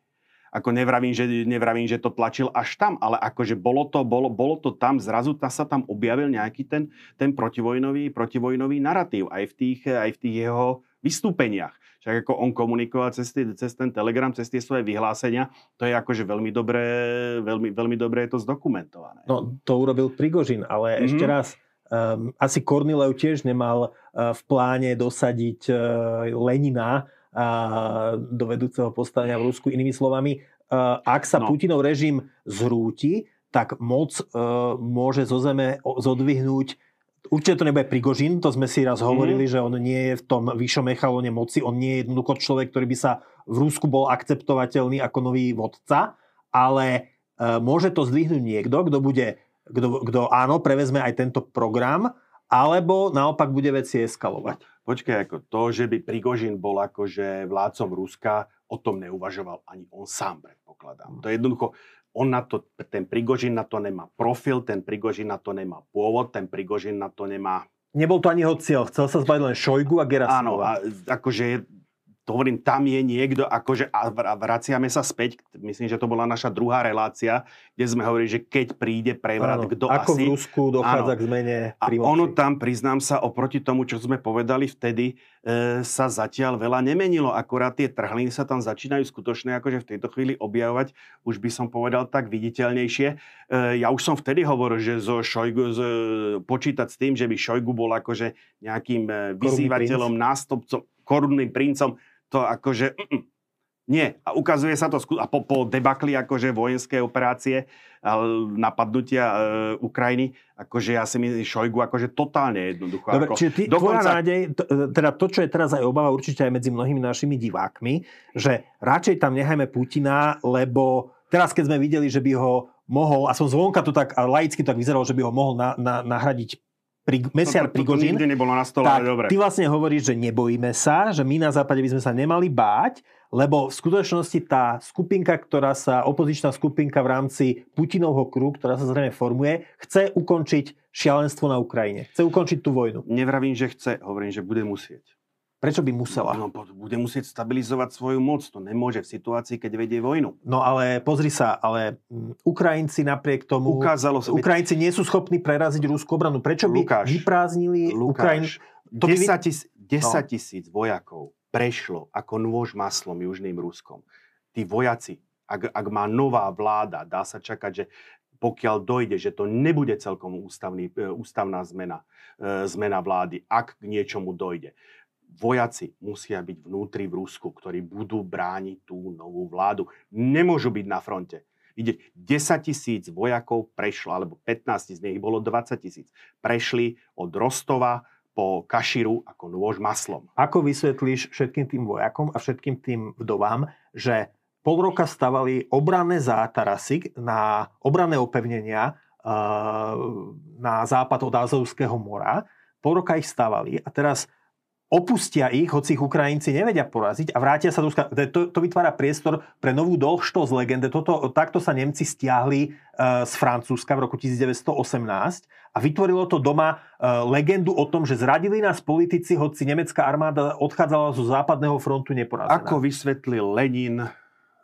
Ako nevravím že, nevravím, že to tlačil až tam, ale akože bolo to, bolo, bolo to tam, zrazu ta sa tam objavil nejaký ten, ten protivojnový, protivojnový narratív aj v tých, aj v tých jeho vystúpeniach však ako on komunikoval cez, tý, cez ten Telegram, cez tie svoje vyhlásenia, to je akože veľmi dobré, veľmi, veľmi dobré je to zdokumentované. No, to urobil Prigožin, ale mm-hmm. ešte raz, um, asi Kornilev tiež nemal uh, v pláne dosadiť uh, Lenina uh, do vedúceho postavenia v Rusku. Inými slovami, uh, ak sa no. Putinov režim zhrúti, tak moc uh, môže zo zeme zodvihnúť Určite to nebude Prigožin, to sme si raz hovorili, mm. že on nie je v tom vyššom echalóne moci, on nie je jednoducho človek, ktorý by sa v Rusku bol akceptovateľný ako nový vodca, ale e, môže to zdvihnúť niekto, kto bude, kto, kto áno, prevezme aj tento program, alebo naopak bude veci eskalovať. Počkaj, ako to, že by Prigožin bol akože vládcom Ruska, o tom neuvažoval ani on sám, predpokladám. To je jednoducho, on na to, ten Prigožin na to nemá profil, ten Prigožin na to nemá pôvod, ten Prigožin na to nemá... Nebol to ani jeho cieľ, chcel sa zbaviť len Šojgu a Gerasimova. Áno, a akože to hovorím, tam je niekto, akože, a vraciame sa späť, myslím, že to bola naša druhá relácia, kde sme hovorili, že keď príde prevrat, kto ako asi... V Rusku dochádza áno, k zmene A ono tam, priznám sa, oproti tomu, čo sme povedali vtedy, e, sa zatiaľ veľa nemenilo, akurát tie trhliny sa tam začínajú skutočne akože v tejto chvíli objavovať, už by som povedal tak viditeľnejšie. E, ja už som vtedy hovoril, že zo Šojgu, z, počítať s tým, že by Šojgu bol akože nejakým e, vyzývateľom, nástupcom, korunným princom, to akože... Mm, nie. A ukazuje sa to a po, po debakli akože vojenské operácie napadnutia e, Ukrajiny, akože ja si myslím, Šojgu akože totálne jednoducho. Dobre, ako, čiže ty, dokonca... tvoja nádej, to, teda to, čo je teraz aj obava určite aj medzi mnohými našimi divákmi, že radšej tam nechajme Putina, lebo teraz keď sme videli, že by ho mohol, a som zvonka to tak, a laicky tak vyzeralo, že by ho mohol na, na, nahradiť pri, mesiar to, to, Prigožin. To nebolo na stole, tak dobre. ty vlastne hovoríš, že nebojíme sa, že my na západe by sme sa nemali báť, lebo v skutočnosti tá skupinka, ktorá sa, opozičná skupinka v rámci Putinovho kruhu, ktorá sa zrejme formuje, chce ukončiť šialenstvo na Ukrajine. Chce ukončiť tú vojnu. Nevravím, že chce, hovorím, že bude musieť. Prečo by musela? No, bude musieť stabilizovať svoju moc. To nemôže v situácii, keď vedie vojnu. No ale pozri sa, ale mm, Ukrajinci napriek tomu... Ukázalo sa... Ukrajinci nie sú schopní preraziť rúskú obranu. Prečo by Lukáš, vyprázdnili Ukrajinu? 10 tisíc, 10 no. tisíc vojakov prešlo ako nôž maslom južným Ruskom. Tí vojaci ak, ak má nová vláda, dá sa čakať, že pokiaľ dojde, že to nebude celkom ústavný, e, ústavná zmena, e, zmena vlády, ak k niečomu dojde. Vojaci musia byť vnútri v Rusku, ktorí budú brániť tú novú vládu. Nemôžu byť na fronte. Ide 10 tisíc vojakov prešlo, alebo 15 z nich bolo 20 tisíc. Prešli od Rostova po Kaširu ako nôž maslom. Ako vysvetlíš všetkým tým vojakom a všetkým tým vdovám, že pol roka stavali obranné zátarasy na obranné opevnenia na západ od Azovského mora. Pol roka ich stavali a teraz opustia ich, hoci ich Ukrajinci nevedia poraziť a vrátia sa do To, to vytvára priestor pre novú z legende. Toto, takto sa Nemci stiahli uh, z Francúzska v roku 1918 a vytvorilo to doma uh, legendu o tom, že zradili nás politici, hoci nemecká armáda odchádzala zo západného frontu neporazená. Ako vysvetlil Lenin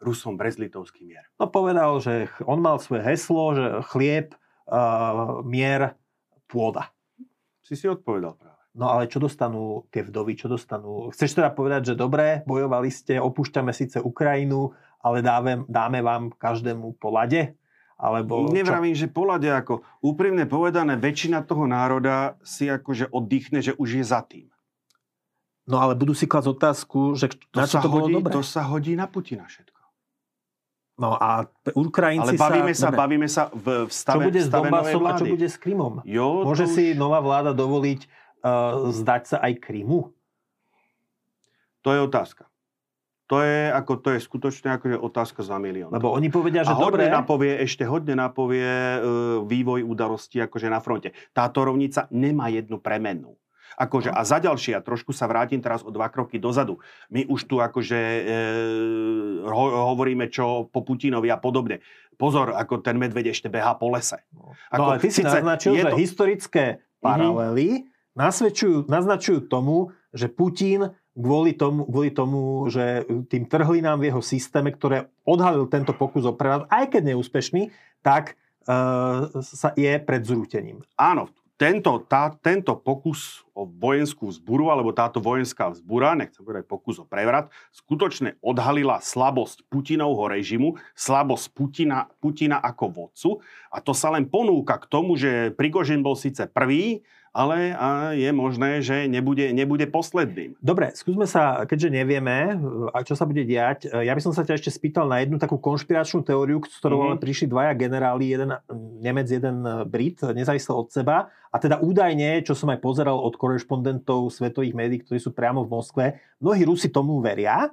Rusom brezlitovský mier? No povedal, že on mal svoje heslo, že chlieb, uh, mier, pôda. Si si odpovedal práve. No ale čo dostanú tie vdovy, čo dostanú? Chceš teda povedať, že dobre, bojovali ste, opúšťame síce Ukrajinu, ale dáme, dáme vám každému po lade? Alebo Nevravím, čo? že po lade, ako úprimne povedané, väčšina toho národa si akože oddychne, že už je za tým. No ale budú si klásť otázku, že to na čo to bolo hodí, dobré. To sa hodí na Putina všetko. No a Ukrajinci Ale bavíme sa, sa, bavíme sa v, v stave, Čo bude s Donbasom a čo bude s Krymom? Jo, Môže už... si nová vláda dovoliť zdať sa aj Krymu? To je otázka. To je, ako, to je skutočne akože otázka za milión. Lebo oni povedia, že a hodne dobre... napovie, ešte hodne napovie uh, vývoj udalosti akože na fronte. Táto rovnica nemá jednu premenu. Akože, a za ďalšie, a trošku sa vrátim teraz o dva kroky dozadu. My už tu akože e, ho, hovoríme čo po Putinovi a podobne. Pozor, ako ten medveď ešte behá po lese. No, ako, no ale ty si naznačil, že to... historické mhm. paralely naznačujú, tomu, že Putin kvôli tomu, kvôli tomu, že tým trhlinám v jeho systéme, ktoré odhalil tento pokus o prevrat, aj keď neúspešný, tak uh, sa je pred zrútením. Áno, tento, tá, tento pokus o vojenskú vzburu, alebo táto vojenská vzbura, nechcem povedať pokus o prevrat, skutočne odhalila slabosť Putinovho režimu, slabosť Putina, Putina ako vodcu a to sa len ponúka k tomu, že Prigožin bol síce prvý, ale je možné, že nebude, nebude posledným. Dobre, skúsme sa, keďže nevieme, čo sa bude diať, ja by som sa ťa ešte spýtal na jednu takú konšpiračnú teóriu, s ktorou mm-hmm. prišli dvaja generáli, jeden Nemec, jeden Brit, nezávisle od seba. A teda údajne, čo som aj pozeral od korešpondentov svetových médií, ktorí sú priamo v Moskve, mnohí Rusi tomu veria,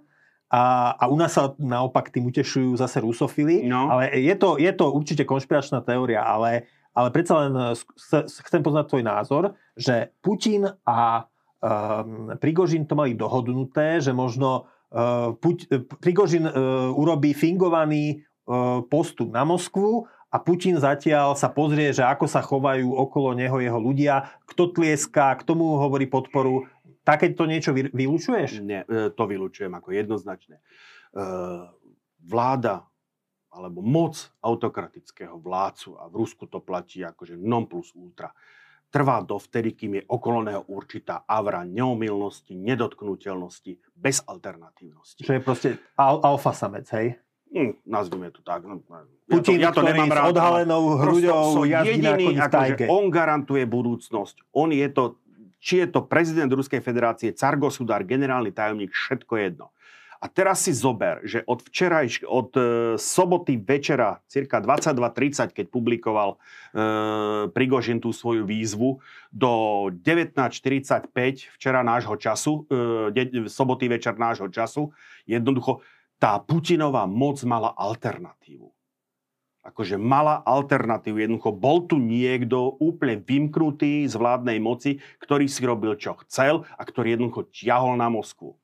a, a u nás sa naopak tým utešujú zase rusofily. No. Ale je to, je to určite konšpiračná teória, ale ale predsa len eh, chcem poznať tvoj názor, že Putin a um, Prigožin to mali dohodnuté, že možno Put, Prigožin uh, urobí fingovaný uh, postup na Moskvu a Putin zatiaľ sa pozrie, že ako sa chovajú okolo neho jeho ľudia, kto tlieská, k tomu hovorí podporu. Takéto niečo vylúčuješ? Nie, to vylúčujem ako jednoznačne. Vláda alebo moc autokratického vládcu a v Rusku to platí akože non plus ultra trvá dovtedy, kým je okolo neho určitá avra neomilnosti, nedotknutelnosti, bez alternatívnosti. Čo je proste al- alfa samec, hej? Hm, nazvime to tak. No, Putin, ja to, ja to nemám rád. s odhalenou hrudou jazdí jediný, akože on garantuje budúcnosť. On je to, či je to prezident Ruskej federácie, cargosudár, generálny tajomník, všetko jedno. A teraz si zober, že od včerajš, od e, soboty večera, cirka 22.30, keď publikoval e, Prigožin tú svoju výzvu, do 19.45 včera nášho času, e, soboty večer nášho času, jednoducho tá Putinová moc mala alternatívu. Akože mala alternatívu. Jednoducho bol tu niekto úplne vymknutý z vládnej moci, ktorý si robil, čo chcel a ktorý jednoducho ťahol na Moskvu.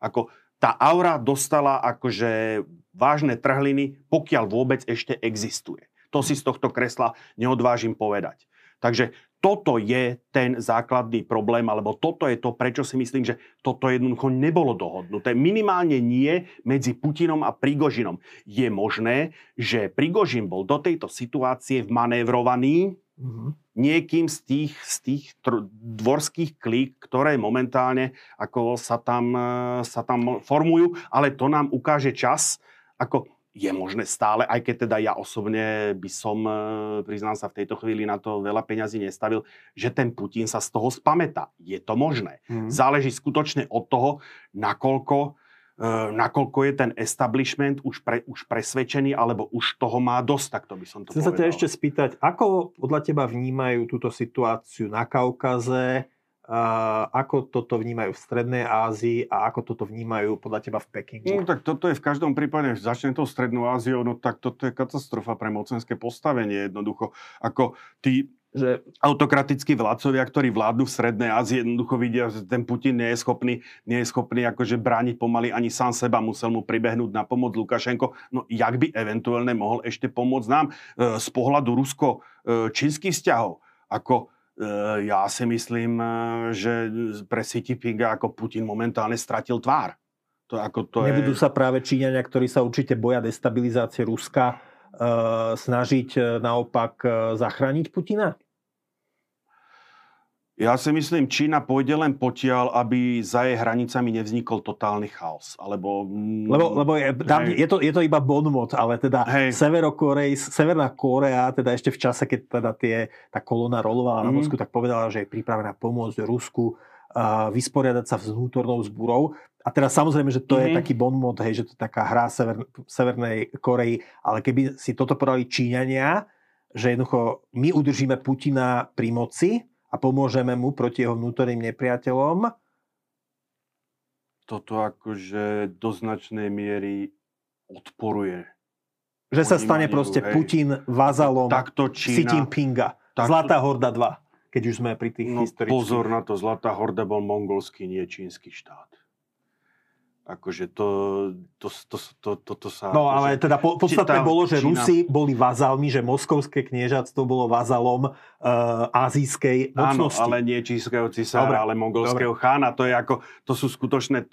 Ako tá aura dostala akože vážne trhliny, pokiaľ vôbec ešte existuje. To si z tohto kresla neodvážim povedať. Takže toto je ten základný problém, alebo toto je to, prečo si myslím, že toto jednoducho nebolo dohodnuté. Minimálne nie medzi Putinom a Prigožinom. Je možné, že Prigožin bol do tejto situácie vmanévrovaný mm-hmm. niekým z tých, z tých tr- dvorských klík, ktoré momentálne ako sa tam, e, sa tam formujú, ale to nám ukáže čas. Ako je možné stále, aj keď teda ja osobne by som, e, priznám sa, v tejto chvíli na to veľa peňazí nestavil, že ten Putin sa z toho spameta. Je to možné. Mm. Záleží skutočne od toho, nakoľko, nakoľko je ten establishment už, pre, už presvedčený, alebo už toho má dosť, tak to by som to Chcem povedal. sa ťa ešte spýtať, ako podľa teba vnímajú túto situáciu na Kaukaze, ako toto vnímajú v Strednej Ázii a ako toto vnímajú podľa teba v Pekingu? No tak toto je v každom prípade, začne tou Strednou Áziou, no tak toto je katastrofa pre mocenské postavenie jednoducho. Ako tí že autokratickí vládcovia, ktorí vládnu v Strednej Ázii, jednoducho vidia, že ten Putin nie je schopný, nie je schopný akože brániť pomaly ani sám seba, musel mu pribehnúť na pomoc Lukašenko. No jak by eventuálne mohol ešte pomôcť nám e, z pohľadu rusko-čínskych vzťahov? Ako Eh, ja si myslím, eh, že pre Xi Jinpinga ako Putin momentálne stratil tvár. To, ako to Nebudú je... sa práve Číňania, ktorí sa určite boja destabilizácie Ruska, snažiť naopak zachrániť Putina? Ja si myslím, Čína pôjde len potiaľ, aby za jej hranicami nevznikol totálny chaos. Alebo, mm, lebo, lebo je, tam, je, to, je to iba bonmot, ale teda Severokorej, Severná Korea, teda ešte v čase, keď teda tie, tá kolona rolovala mm. na mhm. Moskvu, tak povedala, že je pripravená pomôcť Rusku uh, vysporiadať sa s vnútornou zbúrou. A teraz samozrejme, že to mm. je mhm. taký bonmot, hej, že to je taká hra Sever, Severnej Koreji, ale keby si toto podali Číňania, že jednoducho my udržíme Putina pri moci, a pomôžeme mu proti jeho vnútorným nepriateľom? Toto akože do značnej miery odporuje. Že sa stane proste hej. Putin vazalom takto Čína, Xi Jinpinga. Takto, Zlatá horda 2, keď už sme pri tých no, historických. Pozor na to, Zlatá horda bol mongolský, nie čínsky štát. Akože to, to, to, to, to, to sa... No ale teda po, podstatné bolo, že Čína... Rusi boli vazalmi, že moskovské kniežatstvo bolo vazalom uh, azijskej mocnosti. Áno, ale nie čínskeho cisára, ale mongolského dobre. chána. To, je ako, to sú skutočné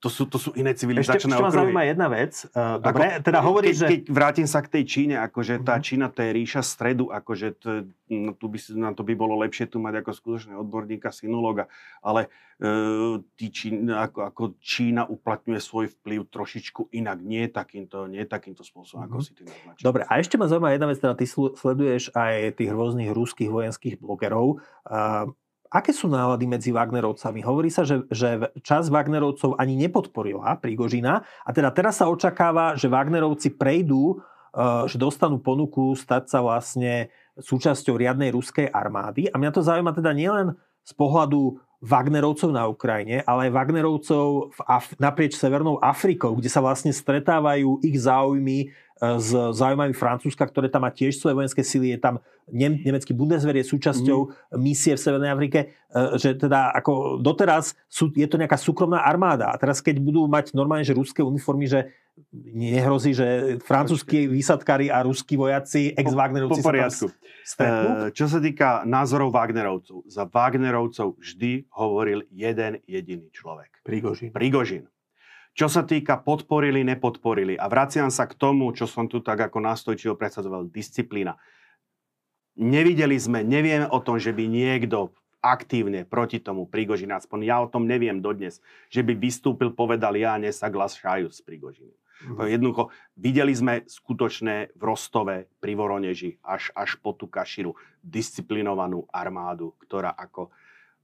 to sú, to sú iné civilizačné ešte, ešte ma zaujíma jedna vec. Uh, dobre, ako, teda hovorí, keď, že... Keď vrátim sa k tej Číne, akože tá uh-huh. Čína to je ríša stredu, akože to, no, tu by, na to by bolo lepšie tu mať ako skutočného odborníka, sinulóga, ale uh, tí Čína, ako, ako Čína uplatňuje svoj vplyv trošičku inak, nie takýmto, nie takýmto spôsobom, uh-huh. ako si ty naznačil. Dobre, a ešte ma zaujíma jedna vec, teda ty sleduješ aj tých rôznych ruských vojenských blogerov. Uh, Aké sú nálady medzi Wagnerovcami? Hovorí sa, že, že čas Wagnerovcov ani nepodporila Prigožina a teda teraz sa očakáva, že Wagnerovci prejdú, e, že dostanú ponuku stať sa vlastne súčasťou riadnej ruskej armády. A mňa to zaujíma teda nielen z pohľadu Wagnerovcov na Ukrajine, ale aj Wagnerovcov v Af- naprieč Severnou Afrikou, kde sa vlastne stretávajú ich záujmy s záujmami Francúzska, ktoré tam má tiež svoje vojenské sily. Je tam nemecký Bundeswehr je súčasťou mm. misie v Severnej Afrike, e, že teda ako doteraz sú, je to nejaká súkromná armáda. A teraz keď budú mať normálne, že ruské uniformy, že nehrozí, že francúzskí výsadkári a ruskí vojaci, ex-Wagnerovci po, po sa e, Čo sa týka názorov Wagnerovcov, za Wagnerovcov vždy hovoril jeden jediný človek. Prigožin. Prigožin. Čo sa týka podporili, nepodporili. A vraciam sa k tomu, čo som tu tak ako nástojčivo predsadzoval. Disciplína. Nevideli sme, nevieme o tom, že by niekto aktívne proti tomu Prigožina, aspoň ja o tom neviem dodnes, že by vystúpil, povedal ja, sa glas šáju s Prigožinom. Mm-hmm. Jednoducho, videli sme skutočné v Rostove, pri Voroneži, až, až po tú Kaširu, disciplinovanú armádu, ktorá ako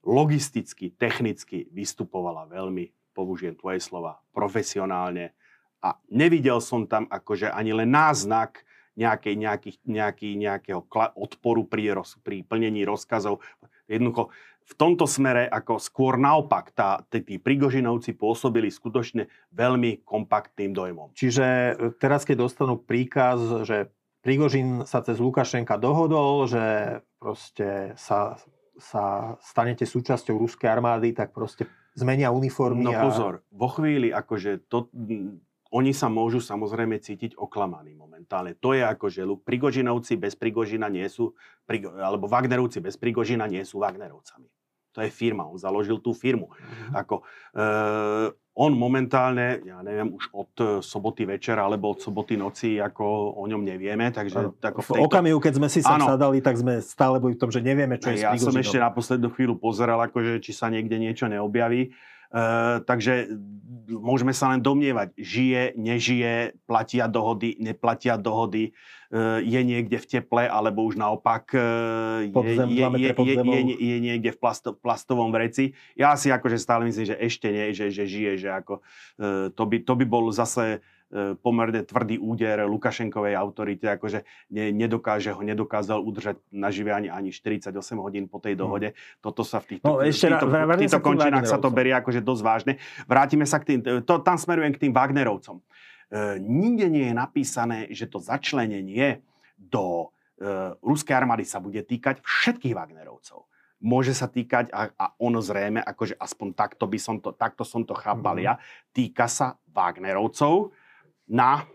logisticky, technicky vystupovala veľmi použijem tvoje slova, profesionálne. A nevidel som tam akože ani len náznak nejakej, nejaký, nejaký, nejakého odporu pri, roz, pri plnení rozkazov. Jednoducho, v tomto smere ako skôr naopak, tá, tí Prigožinovci pôsobili skutočne veľmi kompaktným dojmom. Čiže e, teraz, keď dostanú príkaz, že Prigožin sa cez Lukašenka dohodol, že proste sa, sa stanete súčasťou ruskej armády, tak proste zmenia uniformy. No a... pozor, vo chvíli akože to, oni sa môžu samozrejme cítiť oklamaní momentálne. To je ako, že Prigožinovci bez Prigožina nie sú, alebo Wagnerovci bez Prigožina nie sú Wagnerovcami. To je firma, on založil tú firmu. Mm-hmm. Ako, e, on momentálne, ja neviem, už od e, soboty večera alebo od soboty noci, ako o ňom nevieme. Takže, tako v, tejto... v okamihu, keď sme si sa sadali, tak sme stále boli v tom, že nevieme, čo je Ja som ešte na poslednú chvíľu pozeral, akože, či sa niekde niečo neobjaví. Uh, takže môžeme sa len domnievať, žije, nežije, platia dohody, neplatia dohody, uh, je niekde v teple, alebo už naopak uh, Podzem, je, je, je, je, je, niekde v plasto, plastovom vreci. Ja si akože stále myslím, že ešte nie, že, že žije, že ako, to, by, to by bol zase pomerne tvrdý úder Lukašenkovej autorite, akože ne, nedokáže ho, nedokázal udržať na žive ani, ani 48 hodín po tej hm. dohode. Toto sa v týchto, no, ešte týchto, v týchto končinách sa to berie akože dosť vážne. Vrátime sa k tým, to, tam smerujem k tým Wagnerovcom. E, nikde nie je napísané, že to začlenenie do e, ruskej armády sa bude týkať všetkých Wagnerovcov môže sa týkať, a, a ono zrejme, akože aspoň takto by som to, takto som to chápal mm. ja, týka sa Wagnerovcov, na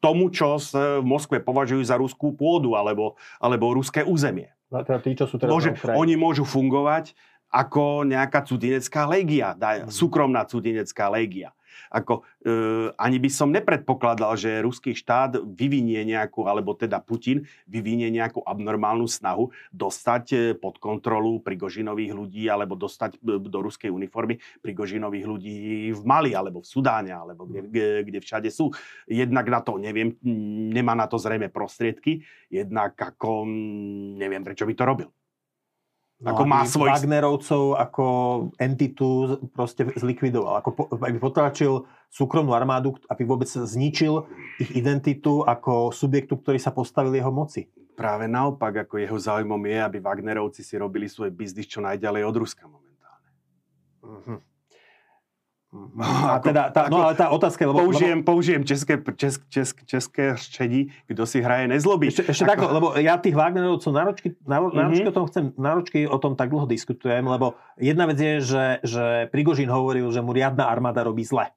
tomu, čo v Moskve považujú za ruskú pôdu alebo, alebo ruské územie. No, teda tí, čo sú teraz Môže, oni môžu fungovať ako nejaká cudzinecká legia, mm. súkromná cudzinecká legia. Ako, e, ani by som nepredpokladal, že ruský štát vyvinie nejakú, alebo teda Putin vyvinie nejakú abnormálnu snahu dostať e, pod kontrolu Prigožinových ľudí alebo dostať e, do ruskej uniformy Prigožinových ľudí v Mali alebo v Sudáne alebo kde, kde všade sú. Jednak na to neviem, nemá na to zrejme prostriedky, jednak ako neviem, prečo by to robil. No, ako má svoj... Wagnerovcov ako entitu proste zlikvidoval. Ako aby potlačil súkromnú armádu, aby vôbec zničil ich identitu ako subjektu, ktorý sa postavil jeho moci. Práve naopak, ako jeho záujmom je, aby Wagnerovci si robili svoj biznis čo najďalej od Ruska momentálne. Mm-hmm. No, a teda, tá, no ale tá otázka... Lebo, použijem, lebo, použijem české, česk, česk, české ščedí, kto si hraje nezlobí. Ešte, ešte ako... lebo ja tých Wagnerovcov náročky, náročky mm-hmm. o tom chcem, náročky o tom tak dlho diskutujem, lebo jedna vec je, že, že Prigožín hovoril, že mu riadna armáda robí zle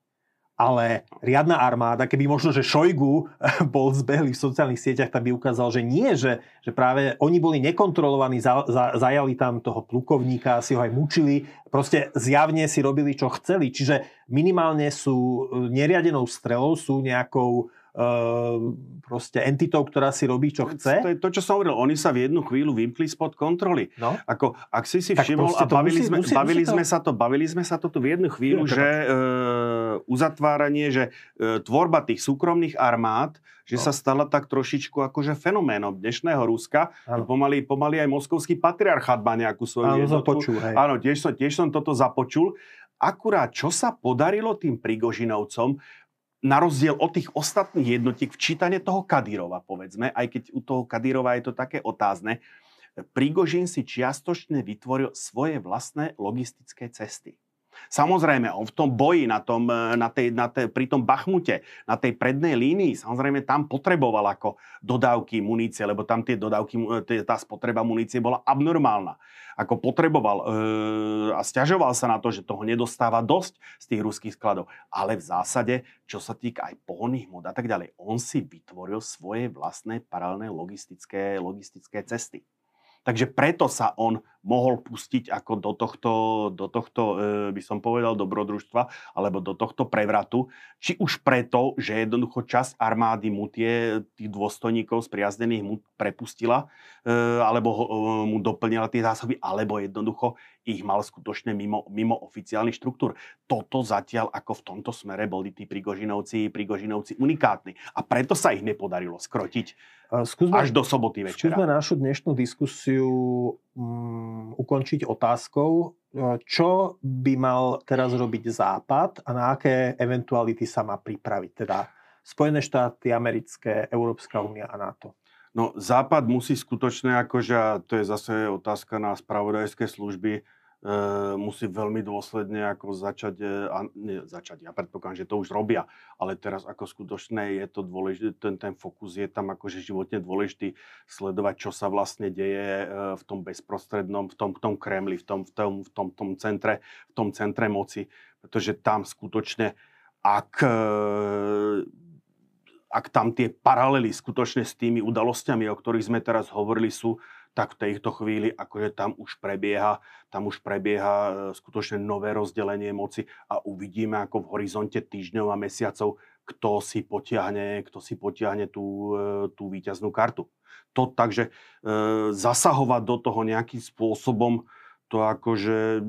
ale riadna armáda, keby možno, že Šojgu bol zbehlý v sociálnych sieťach, tak by ukázal, že nie, že, že práve oni boli nekontrolovaní, za, za, zajali tam toho plukovníka, si ho aj mučili, proste zjavne si robili, čo chceli. Čiže minimálne sú e, neriadenou strelou, sú nejakou Ehm, proste entitou, ktorá si robí, čo chce. To je to, čo som hovoril. Oni sa v jednu chvíľu vymkli spod kontroly. No? Ako, ak si si všimol a bavili, musí, sme, musí, bavili musí sme to... sa to, bavili sme sa to tu v jednu chvíľu, je, že e, uzatváranie, že e, tvorba tých súkromných armád, že no. sa stala tak trošičku akože fenoménom dnešného Ruska. Pomaly, pomaly aj moskovský patriarchát má nejakú svoju Áno, započul, hej. Áno, tiež som, tiež som toto započul. Akurát, čo sa podarilo tým Prigožinovcom, na rozdiel od tých ostatných jednotiek včítanie toho Kadyrova, povedzme, aj keď u toho Kadyrova je to také otázne, Prigožin si čiastočne vytvoril svoje vlastné logistické cesty. Samozrejme, on v tom boji, na tom, e, na tej, na tej, pri tom Bachmute, na tej prednej línii, samozrejme tam potreboval ako dodávky munície, lebo tam tie dodávky, e, tá spotreba munície bola abnormálna. Ako potreboval e, a stiažoval sa na to, že toho nedostáva dosť z tých ruských skladov. Ale v zásade, čo sa týka aj pohonných mod a tak ďalej, on si vytvoril svoje vlastné paralelné logistické, logistické cesty. Takže preto sa on mohol pustiť ako do tohto, do tohto e, by som povedal, dobrodružstva alebo do tohto prevratu. Či už preto, že jednoducho časť armády mu tie, tých dôstojníkov spriaznených mu prepustila e, alebo e, mu doplnila tie zásoby, alebo jednoducho ich mal skutočne mimo, mimo oficiálnych štruktúr. Toto zatiaľ ako v tomto smere boli tí Prigožinovci, Prigožinovci unikátni. A preto sa ich nepodarilo skrotiť skúsme, až do soboty večera. Skúsme našu dnešnú diskusiu um, ukončiť otázkou, e, čo by mal teraz robiť Západ a na aké eventuality sa má pripraviť, teda Spojené štáty, americké, Európska únia a NATO. No, Západ musí skutočne, akože, a to je zase otázka na spravodajské služby, musí veľmi dôsledne ako začať, e, a, nie, začať, ja predpokladám, že to už robia, ale teraz ako skutočné je to dôležité, ten, ten fokus je tam akože životne dôležitý sledovať, čo sa vlastne deje e, v tom bezprostrednom, v tom, v tom Kremli, v tom, v tom, v tom, v tom, centre, v tom centre moci, pretože tam skutočne, ak ak tam tie paralely skutočne s tými udalosťami, o ktorých sme teraz hovorili, sú, tak v tejto chvíli akože tam už prebieha, tam už prebieha e, skutočne nové rozdelenie moci a uvidíme ako v horizonte týždňov a mesiacov, kto si potiahne, kto si potiahne tú, e, tú víťaznú kartu. To takže e, zasahovať do toho nejakým spôsobom, to akože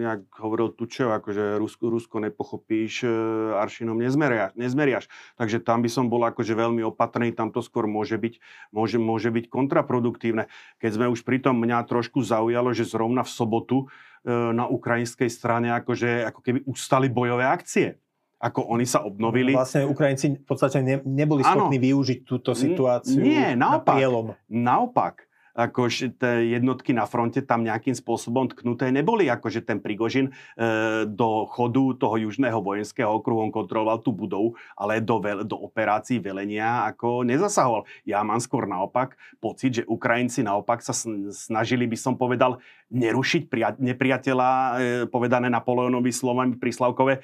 nejak hovoril Tučev, akože Rusko, Rusko nepochopíš, e, aršinom nezmeriaš, nezmeriaš. Takže tam by som bol akože veľmi opatrný, tam to skôr môže byť, môže, môže byť kontraproduktívne. Keď sme už pri tom, mňa trošku zaujalo, že zrovna v sobotu e, na ukrajinskej strane akože, ako keby ustali bojové akcie ako oni sa obnovili. Vlastne Ukrajinci v podstate ne, neboli schopní ano. využiť túto situáciu Nie, naopak, na prielom. Naopak akože tie jednotky na fronte tam nejakým spôsobom tknuté neboli, akože ten Prigožin e, do chodu toho južného vojenského okruhu on kontroloval tú budovu, ale do, do operácií velenia ako nezasahoval. Ja mám skôr naopak pocit, že Ukrajinci naopak sa snažili, by som povedal, nerušiť pria- nepriateľa, e, povedané Napoleonovi slovami pri Slavkove, e,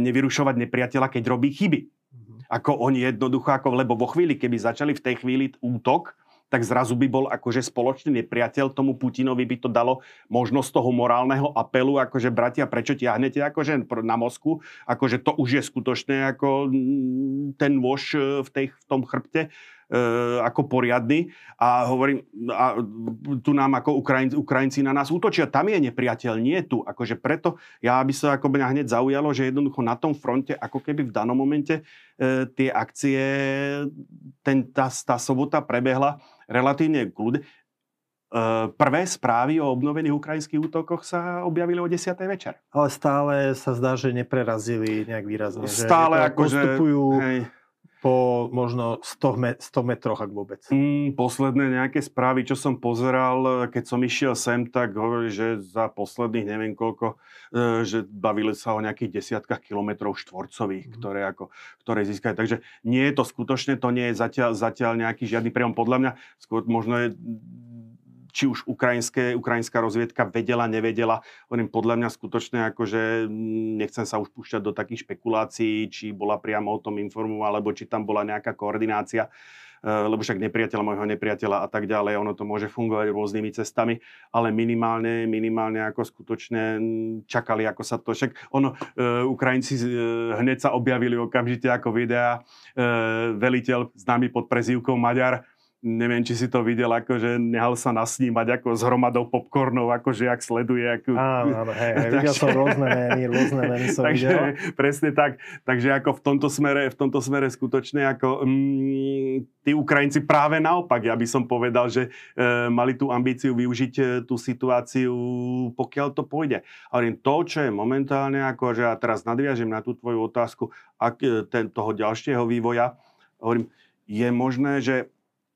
nevyrušovať nepriateľa, keď robí chyby. Mhm. Ako oni jednoducho, ako, lebo vo chvíli, keby začali v tej chvíli útok, tak zrazu by bol akože spoločný nepriateľ, tomu Putinovi by to dalo možnosť toho morálneho apelu, akože bratia, prečo tiahnete akože na Mosku, akože to už je skutočné ako mm, ten vož e, v, tej, v tom chrbte, ako poriadny a hovorím, a tu nám ako Ukrajinci, Ukrajinci na nás útočia, tam je nepriateľ, nie tu. Akože preto ja by sa ako mňa hneď zaujalo, že jednoducho na tom fronte, ako keby v danom momente e, tie akcie, ten, tá, tá sobota prebehla relatívne kľudne. Prvé správy o obnovených ukrajinských útokoch sa objavili o 10. večer. Ale stále sa zdá, že neprerazili nejak výrazne. Stále že ako postupujú hej. Po možno 100, me- 100 metroch, ak vôbec. Mm, posledné nejaké správy, čo som pozeral, keď som išiel sem, tak hovorili, že za posledných neviem koľko, e, že bavili sa o nejakých desiatkách kilometrov štvorcových, mm. ktoré, ako, ktoré získajú. Takže nie je to skutočne, to nie je zatiaľ, zatiaľ nejaký žiadny priam. Podľa mňa skôr možno je či už ukrajinské, ukrajinská rozviedka vedela, nevedela. Hovorím, podľa mňa skutočne akože nechcem sa už púšťať do takých špekulácií, či bola priamo o tom informovaná, alebo či tam bola nejaká koordinácia eh, lebo však nepriateľ môjho nepriateľa a tak ďalej, ono to môže fungovať rôznymi cestami, ale minimálne, minimálne ako skutočne čakali, ako sa to, však ono, e, Ukrajinci e, hneď sa objavili okamžite ako videa, e, veliteľ známy pod prezývkou Maďar, neviem, či si to videl, akože nehal sa nasnímať ako s hromadou popcornov, akože jak sleduje. Ako... Áno, áno, hej, hej, [LAUGHS] videl som rôzne mény, rôzne mény som Takže, videl. Presne tak. Takže ako v tomto smere, v tomto smere skutočne ako mm, tí Ukrajinci práve naopak, ja by som povedal, že e, mali tú ambíciu využiť e, tú situáciu, pokiaľ to pôjde. Hovorím, to, čo je momentálne, akože a teraz nadviažem na tú tvoju otázku, ak, e, ten, toho ďalšieho vývoja, hovorím, je možné, že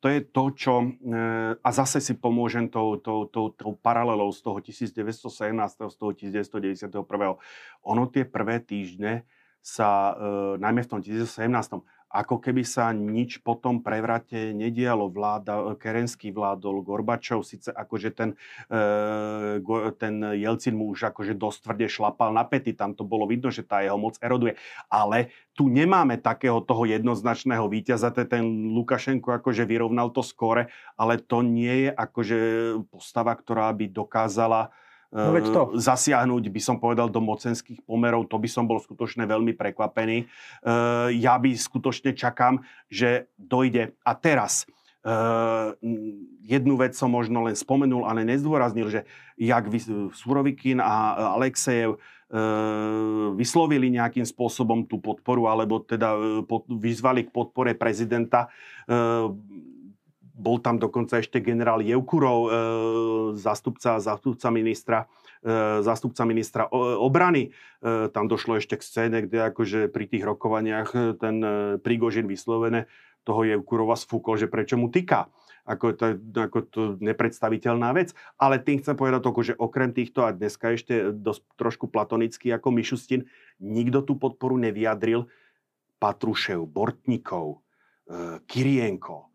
to je to, čo, e, a zase si pomôžem tou, tou, tou, tou paralelou z toho 1917. z toho 1991. Ono tie prvé týždne sa, e, najmä v tom 1917 ako keby sa nič po tom prevrate nedialo. Vláda, Kerenský vládol, Gorbačov, síce akože ten, e, ten Jelcin mu už akože dosť tvrde šlapal na pety, tam to bolo vidno, že tá jeho moc eroduje. Ale tu nemáme takého toho jednoznačného víťaza, ten Lukašenko akože vyrovnal to skore, ale to nie je akože postava, ktorá by dokázala No veď to. Zasiahnuť, by som povedal, do mocenských pomerov, to by som bol skutočne veľmi prekvapený. Ehm, ja by skutočne čakám, že dojde. A teraz, ehm, jednu vec som možno len spomenul, ale nezdôraznil, že jak Surovikin a Alexejev vyslovili nejakým spôsobom tú podporu, alebo teda vyzvali k podpore prezidenta bol tam dokonca ešte generál Jevkurov, e, zástupca, zástupca ministra e, zástupca ministra obrany. E, tam došlo ešte k scéne, kde akože pri tých rokovaniach ten Prigožin vyslovené toho Jevkurova sfúkol, že prečo mu týka. Ako to, ako to nepredstaviteľná vec. Ale tým chcem povedať to, že okrem týchto, a dneska ešte dosť, trošku platonický ako Mišustin, nikto tú podporu nevyjadril. Patrušev, Bortnikov, Kirienko,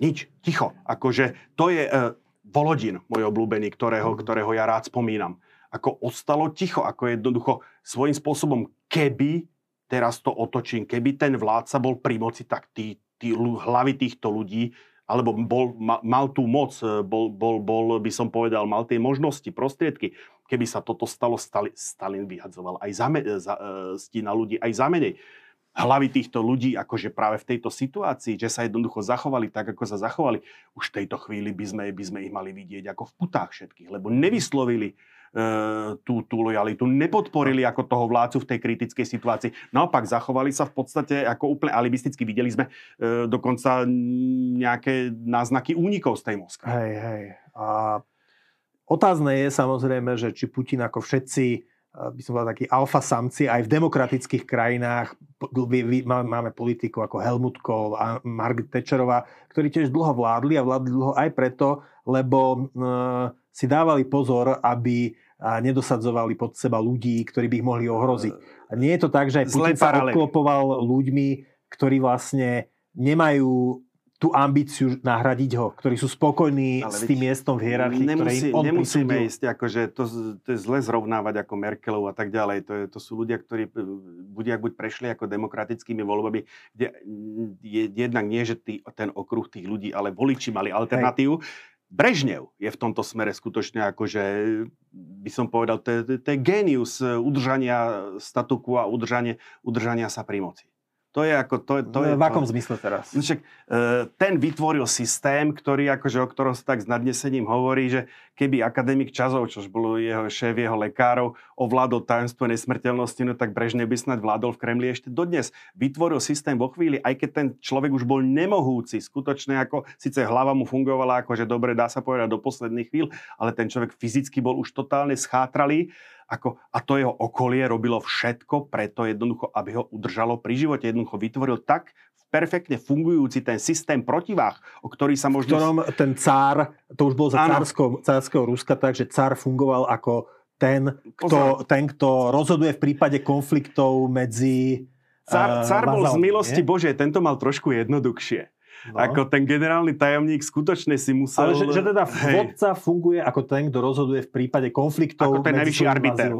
nič, ticho. Akože to je uh, Volodin, môj obľúbený, ktorého, mhm. ktorého ja rád spomínam. Ako ostalo ticho, ako jednoducho svojím spôsobom, keby, teraz to otočím, keby ten vládca bol pri moci, tak tí, tí hlavy týchto ľudí, alebo bol, mal, mal tú moc, e, bol, bol, bol, by som povedal, mal tie možnosti, prostriedky. Keby sa toto stalo, Stalin, Stalin vyhadzoval aj za, za, e, stína ľudí aj za menej hlavy týchto ľudí akože práve v tejto situácii, že sa jednoducho zachovali tak, ako sa zachovali, už v tejto chvíli by sme, by sme ich mali vidieť ako v putách všetkých, lebo nevyslovili tú, tú lojalitu, nepodporili ako toho vládcu v tej kritickej situácii. Naopak zachovali sa v podstate ako úplne alibisticky. Videli sme e, dokonca nejaké náznaky únikov z tej Moskvy. Hej, hej. A otázne je samozrejme, že či Putin ako všetci by som povedal, takí alfa samci aj v demokratických krajinách. Máme politikov ako Helmut Kohl a Margaret Thatcherová, ktorí tiež dlho vládli a vládli dlho aj preto, lebo si dávali pozor, aby nedosadzovali pod seba ľudí, ktorí by ich mohli ohroziť. A nie je to tak, že aj Putin sa obklopoval ľuďmi, ktorí vlastne nemajú tú ambíciu nahradiť ho, ktorí sú spokojní Ale s tým miestom v hierarchii, nemusí, ktoré im on Nemusíme prisúdil. ísť, akože to, to je zle zrovnávať ako Merkelov a tak ďalej. To, je, to sú ľudia, ktorí budia buď prešli ako demokratickými voľbami, kde je jednak nie, že tý, ten okruh tých ľudí, ale voliči mali alternatívu. Hej. Brežnev je v tomto smere skutočne akože, by som povedal, to je, to je génius udržania statuku a udržania, udržania sa pri moci. To je ako... To, to je, v akom to, zmysle teraz? No však, e, ten vytvoril systém, ktorý akože, o ktorom sa tak s nadnesením hovorí, že keby akademik Čazov, čo bol jeho šéf, jeho lekárov, ovládol tajomstvo nesmrteľnosti, no tak Brežne by snad vládol v Kremli ešte dodnes. Vytvoril systém vo chvíli, aj keď ten človek už bol nemohúci, skutočne ako, síce hlava mu fungovala akože dobre, dá sa povedať do posledných chvíľ, ale ten človek fyzicky bol už totálne schátralý ako, a to jeho okolie robilo všetko preto jednoducho, aby ho udržalo pri živote. Jednoducho vytvoril tak perfektne fungujúci ten systém protiváh, o ktorý sa možno... V ktorom ten cár, to už bol za cársko, cárskeho Ruska, takže cár fungoval ako ten kto, ten, kto rozhoduje v prípade konfliktov medzi Cár, cár bol z milosti nie? Božej, tento mal trošku jednoduchšie. No. Ako ten generálny tajomník skutočne si musel... Ale že, že teda hej. vodca funguje ako ten, kto rozhoduje v prípade konfliktov Ako ten najvyšší arbiter.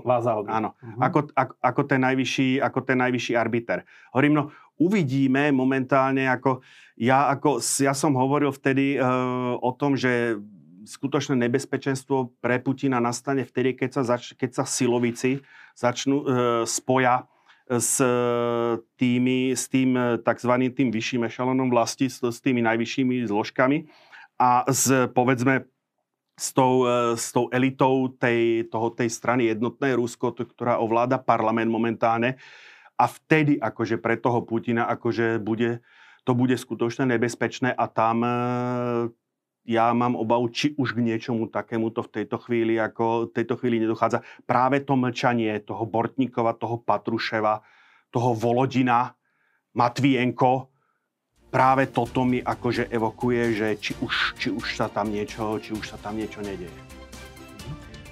Áno, uh-huh. ako, ako, ako, ten najvyšší, ako ten najvyšší arbiter. Hovorím, no uvidíme momentálne, ako ja, ako, ja som hovoril vtedy uh, o tom, že skutočné nebezpečenstvo pre Putina nastane vtedy, keď sa, zač- keď sa silovici začnú, uh, spoja s, tými, s tým tzv. tým vyšším ešalonom vlasti, s, s tými najvyššími zložkami a s, povedzme, s tou, s tou elitou tej, toho, tej strany jednotnej Rusko, ktorá ovláda parlament momentálne. A vtedy akože pre toho Putina akože bude, to bude skutočne nebezpečné a tam ja mám obavu, či už k niečomu takémuto v tejto chvíli, ako v tejto chvíli nedochádza. Práve to mlčanie toho Bortníkova, toho Patruševa, toho Volodina, Matvienko, práve toto mi akože evokuje, že či už, či už sa tam niečo, či už sa tam niečo nedieje.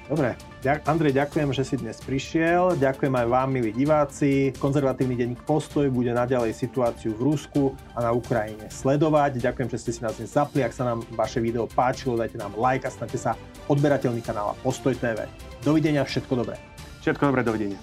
Dobre, Andrej, ďakujem, že si dnes prišiel. Ďakujem aj vám, milí diváci. Konzervatívny denník Postoj bude naďalej situáciu v Rusku a na Ukrajine sledovať. Ďakujem, že ste si nás dnes zapli. Ak sa nám vaše video páčilo, dajte nám like a stante sa odberateľný kanála Postoj TV. Dovidenia, všetko dobré. Všetko dobré, dovidenia.